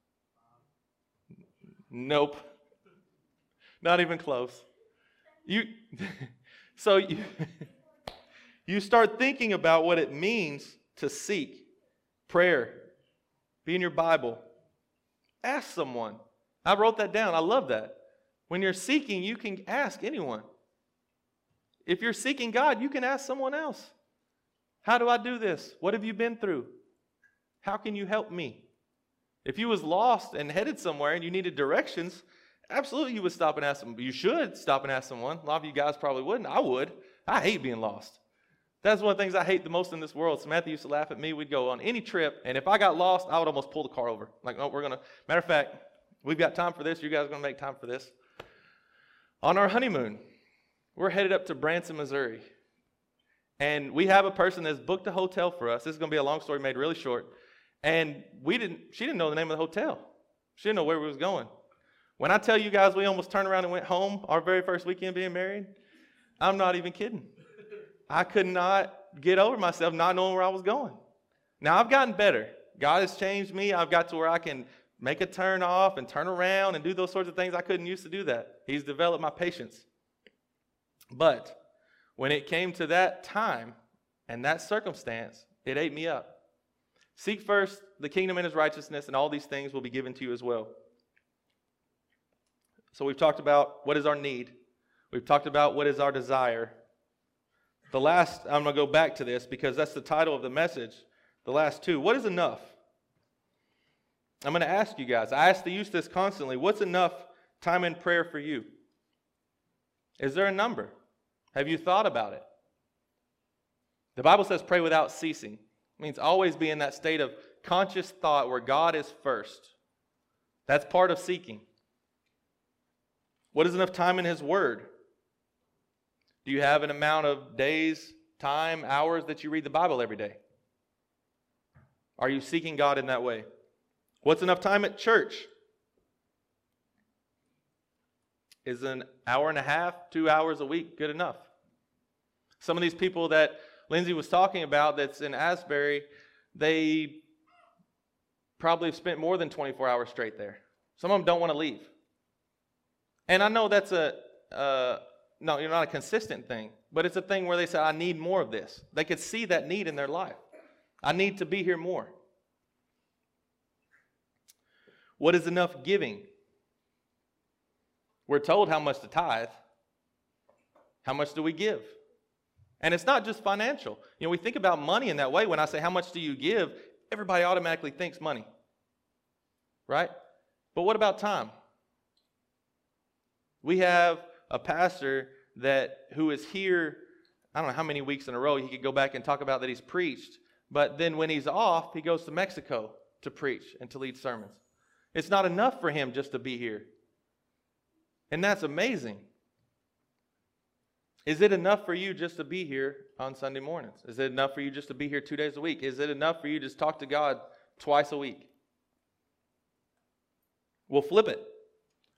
Nope. Not even close. You so you you start thinking about what it means to seek prayer. Be in your Bible. Ask someone. I wrote that down. I love that. When you're seeking, you can ask anyone. If you're seeking God, you can ask someone else. How do I do this? What have you been through? How can you help me? If you was lost and headed somewhere and you needed directions, absolutely you would stop and ask them. You should stop and ask someone. A lot of you guys probably wouldn't. I would. I hate being lost. That's one of the things I hate the most in this world. Samantha used to laugh at me. We'd go on any trip, and if I got lost, I would almost pull the car over. Like, no, we're gonna. Matter of fact, we've got time for this. You guys are gonna make time for this. On our honeymoon, we're headed up to Branson, Missouri. And we have a person that's booked a hotel for us. This is going to be a long story made really short. And we didn't, she didn't know the name of the hotel. She didn't know where we was going. When I tell you guys we almost turned around and went home our very first weekend being married, I'm not even kidding. I could not get over myself not knowing where I was going. Now I've gotten better. God has changed me. I've got to where I can make a turn off and turn around and do those sorts of things. I couldn't used to do that. He's developed my patience. But when it came to that time and that circumstance, it ate me up. Seek first the kingdom and his righteousness, and all these things will be given to you as well. So we've talked about what is our need. We've talked about what is our desire. The last, I'm going to go back to this because that's the title of the message. The last two. What is enough? I'm going to ask you guys. I ask the youth this constantly. What's enough time in prayer for you? Is there a number? Have you thought about it? The Bible says pray without ceasing. It means always be in that state of conscious thought where God is first. That's part of seeking. What is enough time in His Word? Do you have an amount of days, time, hours that you read the Bible every day? Are you seeking God in that way? What's enough time at church? Is an hour and a half, two hours a week good enough? Some of these people that Lindsay was talking about that's in Asbury, they probably have spent more than 24 hours straight there. Some of them don't want to leave. And I know that's a, uh, no, you're not a consistent thing, but it's a thing where they say, I need more of this. They could see that need in their life. I need to be here more. What is enough giving? We're told how much to tithe. How much do we give? And it's not just financial. You know, we think about money in that way. When I say, How much do you give? everybody automatically thinks money. Right? But what about time? We have a pastor that who is here, I don't know how many weeks in a row he could go back and talk about that he's preached, but then when he's off, he goes to Mexico to preach and to lead sermons. It's not enough for him just to be here. And that's amazing. Is it enough for you just to be here on Sunday mornings? Is it enough for you just to be here two days a week? Is it enough for you to just talk to God twice a week? We'll flip it.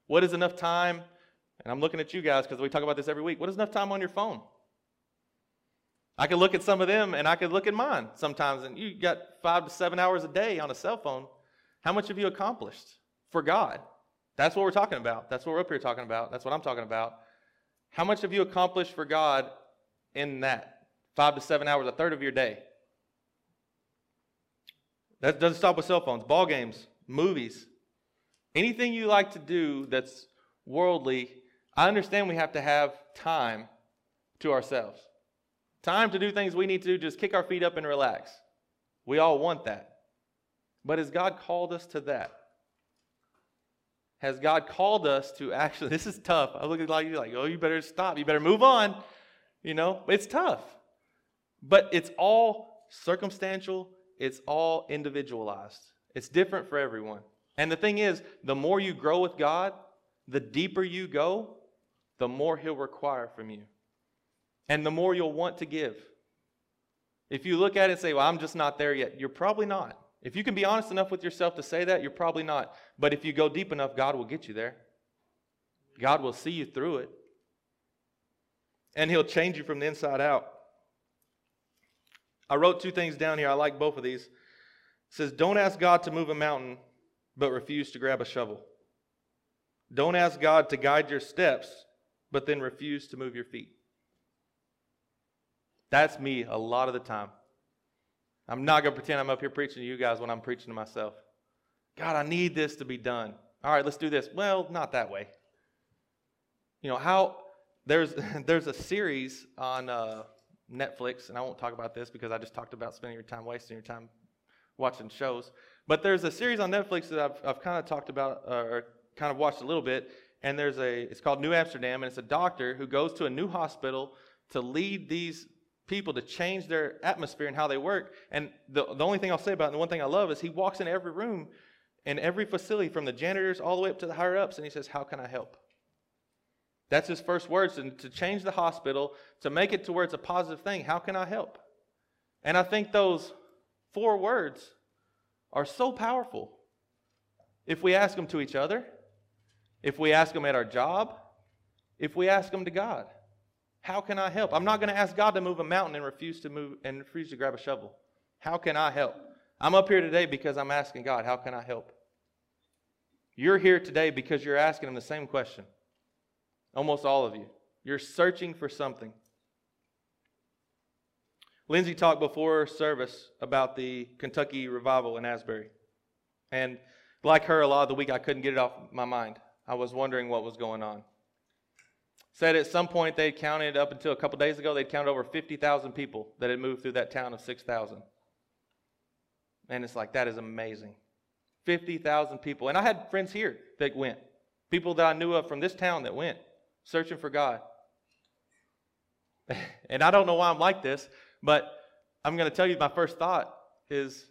What is enough time? And I'm looking at you guys because we talk about this every week. What is enough time on your phone? I could look at some of them and I could look at mine sometimes, and you got five to seven hours a day on a cell phone. How much have you accomplished for God? That's what we're talking about. That's what we're up here talking about. That's what I'm talking about. How much have you accomplished for God in that? Five to seven hours, a third of your day. That doesn't stop with cell phones, ball games, movies, anything you like to do that's worldly. I understand we have to have time to ourselves. Time to do things we need to do, just kick our feet up and relax. We all want that. But has God called us to that? Has God called us to actually, this is tough. I look at like you like, oh, you better stop. You better move on. You know, it's tough. But it's all circumstantial, it's all individualized. It's different for everyone. And the thing is, the more you grow with God, the deeper you go, the more He'll require from you. And the more you'll want to give. If you look at it and say, well, I'm just not there yet, you're probably not. If you can be honest enough with yourself to say that, you're probably not. But if you go deep enough, God will get you there. God will see you through it. And He'll change you from the inside out. I wrote two things down here. I like both of these. It says, Don't ask God to move a mountain, but refuse to grab a shovel. Don't ask God to guide your steps, but then refuse to move your feet. That's me a lot of the time. I'm not going to pretend I'm up here preaching to you guys when I'm preaching to myself. God, I need this to be done. All right, let's do this. Well, not that way. You know, how there's there's a series on uh, Netflix, and I won't talk about this because I just talked about spending your time wasting your time watching shows. But there's a series on Netflix that I've, I've kind of talked about uh, or kind of watched a little bit, and there's a it's called New Amsterdam, and it's a doctor who goes to a new hospital to lead these people to change their atmosphere and how they work. And the, the only thing I'll say about it, and the one thing I love is he walks in every room in every facility from the janitors all the way up to the higher ups and he says, How can I help? That's his first words and to change the hospital, to make it to where it's a positive thing. How can I help? And I think those four words are so powerful. If we ask them to each other, if we ask them at our job, if we ask them to God. How can I help? I'm not going to ask God to move a mountain and refuse to move and refuse to grab a shovel. How can I help? I'm up here today because I'm asking God, how can I help? You're here today because you're asking him the same question. Almost all of you. You're searching for something. Lindsay talked before service about the Kentucky revival in Asbury. And like her, a lot of the week I couldn't get it off my mind. I was wondering what was going on. Said at some point they'd counted up until a couple days ago, they'd counted over 50,000 people that had moved through that town of 6,000. And it's like, that is amazing. 50,000 people. And I had friends here that went, people that I knew of from this town that went searching for God. and I don't know why I'm like this, but I'm going to tell you my first thought is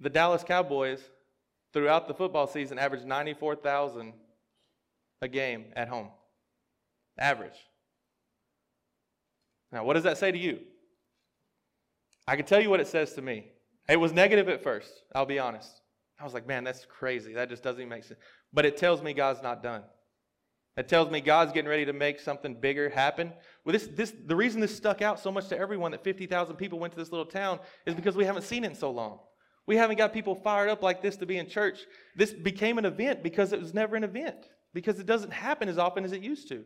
the Dallas Cowboys throughout the football season averaged 94,000 a game at home. Average. Now, what does that say to you? I can tell you what it says to me. It was negative at first, I'll be honest. I was like, man, that's crazy. That just doesn't make sense. But it tells me God's not done. It tells me God's getting ready to make something bigger happen. Well, this, this, the reason this stuck out so much to everyone that 50,000 people went to this little town is because we haven't seen it in so long. We haven't got people fired up like this to be in church. This became an event because it was never an event, because it doesn't happen as often as it used to.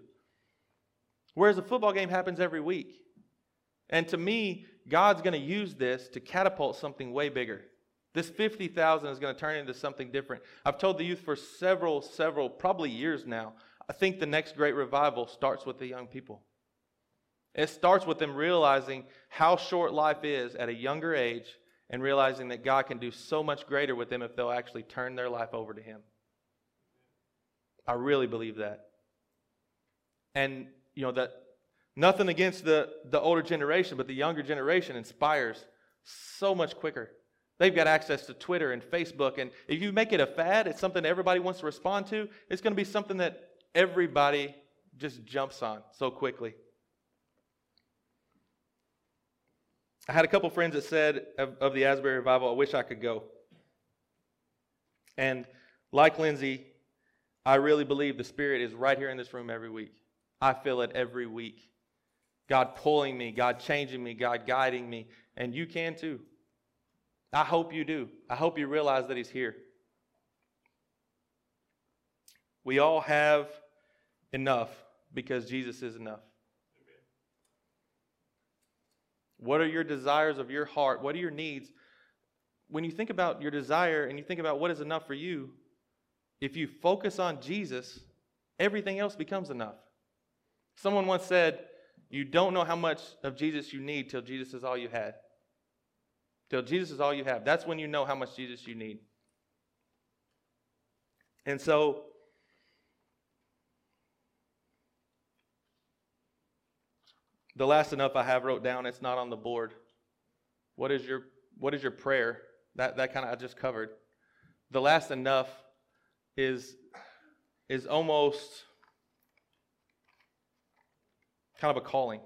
Whereas a football game happens every week. And to me, God's going to use this to catapult something way bigger. This 50,000 is going to turn into something different. I've told the youth for several, several, probably years now. I think the next great revival starts with the young people. It starts with them realizing how short life is at a younger age and realizing that God can do so much greater with them if they'll actually turn their life over to Him. I really believe that. And, you know, that nothing against the, the older generation, but the younger generation inspires so much quicker. They've got access to Twitter and Facebook, and if you make it a fad, it's something everybody wants to respond to, it's going to be something that everybody just jumps on so quickly. I had a couple friends that said of, of, the Asbury revival, I wish I could go. And like Lindsay, I really believe the Spirit is right here in this room every week. I feel it every week. God pulling me, God changing me, God guiding me, and you can too. I hope you do. I hope you realize that He's here. We all have enough because Jesus is enough. What are your desires of your heart? What are your needs? When you think about your desire and you think about what is enough for you, if you focus on Jesus, everything else becomes enough. Someone once said, You don't know how much of Jesus you need till Jesus is all you had. Till Jesus is all you have. That's when you know how much Jesus you need. And so, The last enough I have wrote down, it's not on the board. What is your what is your prayer? That that kind of I just covered. The last enough is is almost kind of a calling.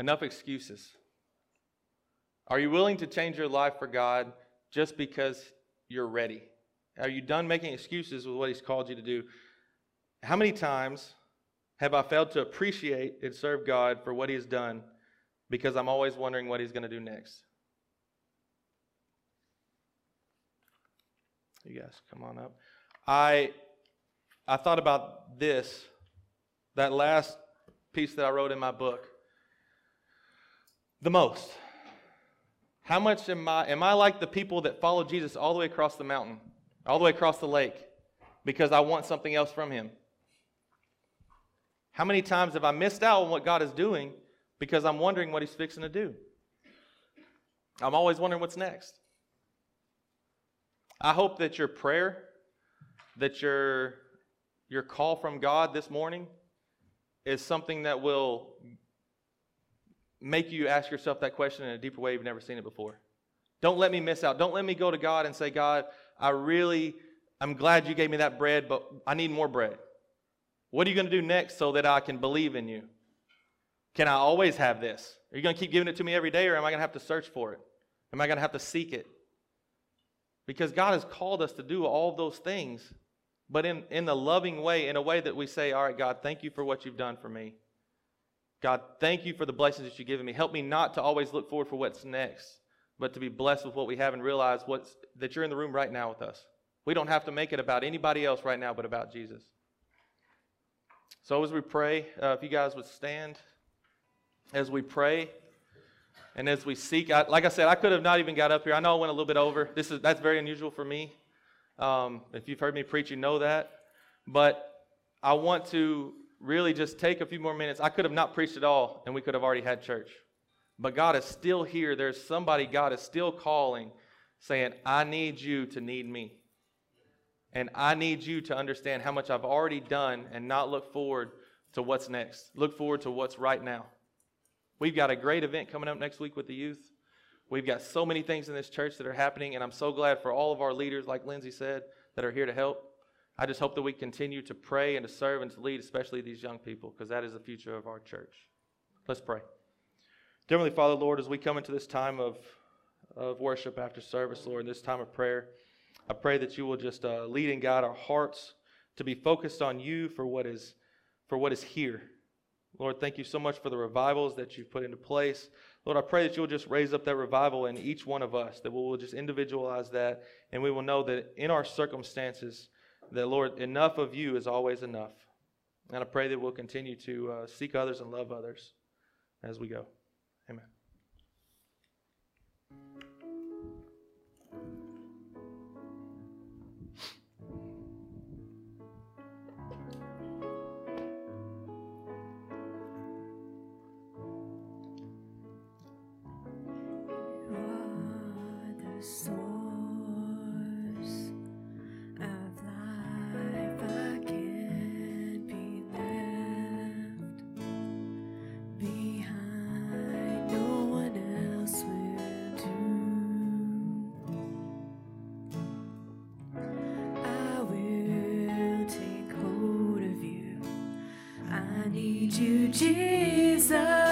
Enough excuses. Are you willing to change your life for God just because you're ready? Are you done making excuses with what He's called you to do? How many times have I failed to appreciate and serve God for what He has done because I'm always wondering what He's going to do next? You guys, come on up. I I thought about this, that last piece that I wrote in my book, the most. How much am I am I like the people that follow Jesus all the way across the mountain, all the way across the lake, because I want something else from him? How many times have I missed out on what God is doing because I'm wondering what he's fixing to do? I'm always wondering what's next. I hope that your prayer, that your your call from God this morning is something that will make you ask yourself that question in a deeper way you've never seen it before. Don't let me miss out. Don't let me go to God and say, God, I really, I'm glad you gave me that bread, but I need more bread. What are you going to do next so that I can believe in you? Can I always have this? Are you going to keep giving it to me every day, or am I going to have to search for it? Am I going to have to seek it? Because God has called us to do all those things, but in, in the loving way, in a way that we say, All right, God, thank you for what you've done for me. God, thank you for the blessings that you've given me. Help me not to always look forward for what's next, but to be blessed with what we have and realize what's, that you're in the room right now with us. We don't have to make it about anybody else right now, but about Jesus. So as we pray, uh, if you guys would stand, as we pray, and as we seek, I, like I said, I could have not even got up here. I know I went a little bit over. This is that's very unusual for me. Um, if you've heard me preach, you know that. But I want to really just take a few more minutes. I could have not preached at all, and we could have already had church. But God is still here. There's somebody God is still calling, saying, I need you to need me. And I need you to understand how much I've already done and not look forward to what's next. Look forward to what's right now. We've got a great event coming up next week with the youth. We've got so many things in this church that are happening, and I'm so glad for all of our leaders, like Lindsay said, that are here to help. I just hope that we continue to pray and to serve and to lead, especially these young people, because that is the future of our church. Let's pray. Dear Heavenly Father, Lord, as we come into this time of, of worship after service, Lord, in this time of prayer, I pray that you will just uh, lead and guide our hearts to be focused on you for what is for what is here. Lord, thank you so much for the revivals that you've put into place. Lord, I pray that you'll just raise up that revival in each one of us, that we will just individualize that, and we will know that in our circumstances, that, Lord, enough of you is always enough. And I pray that we'll continue to uh, seek others and love others as we go. You, Jesus.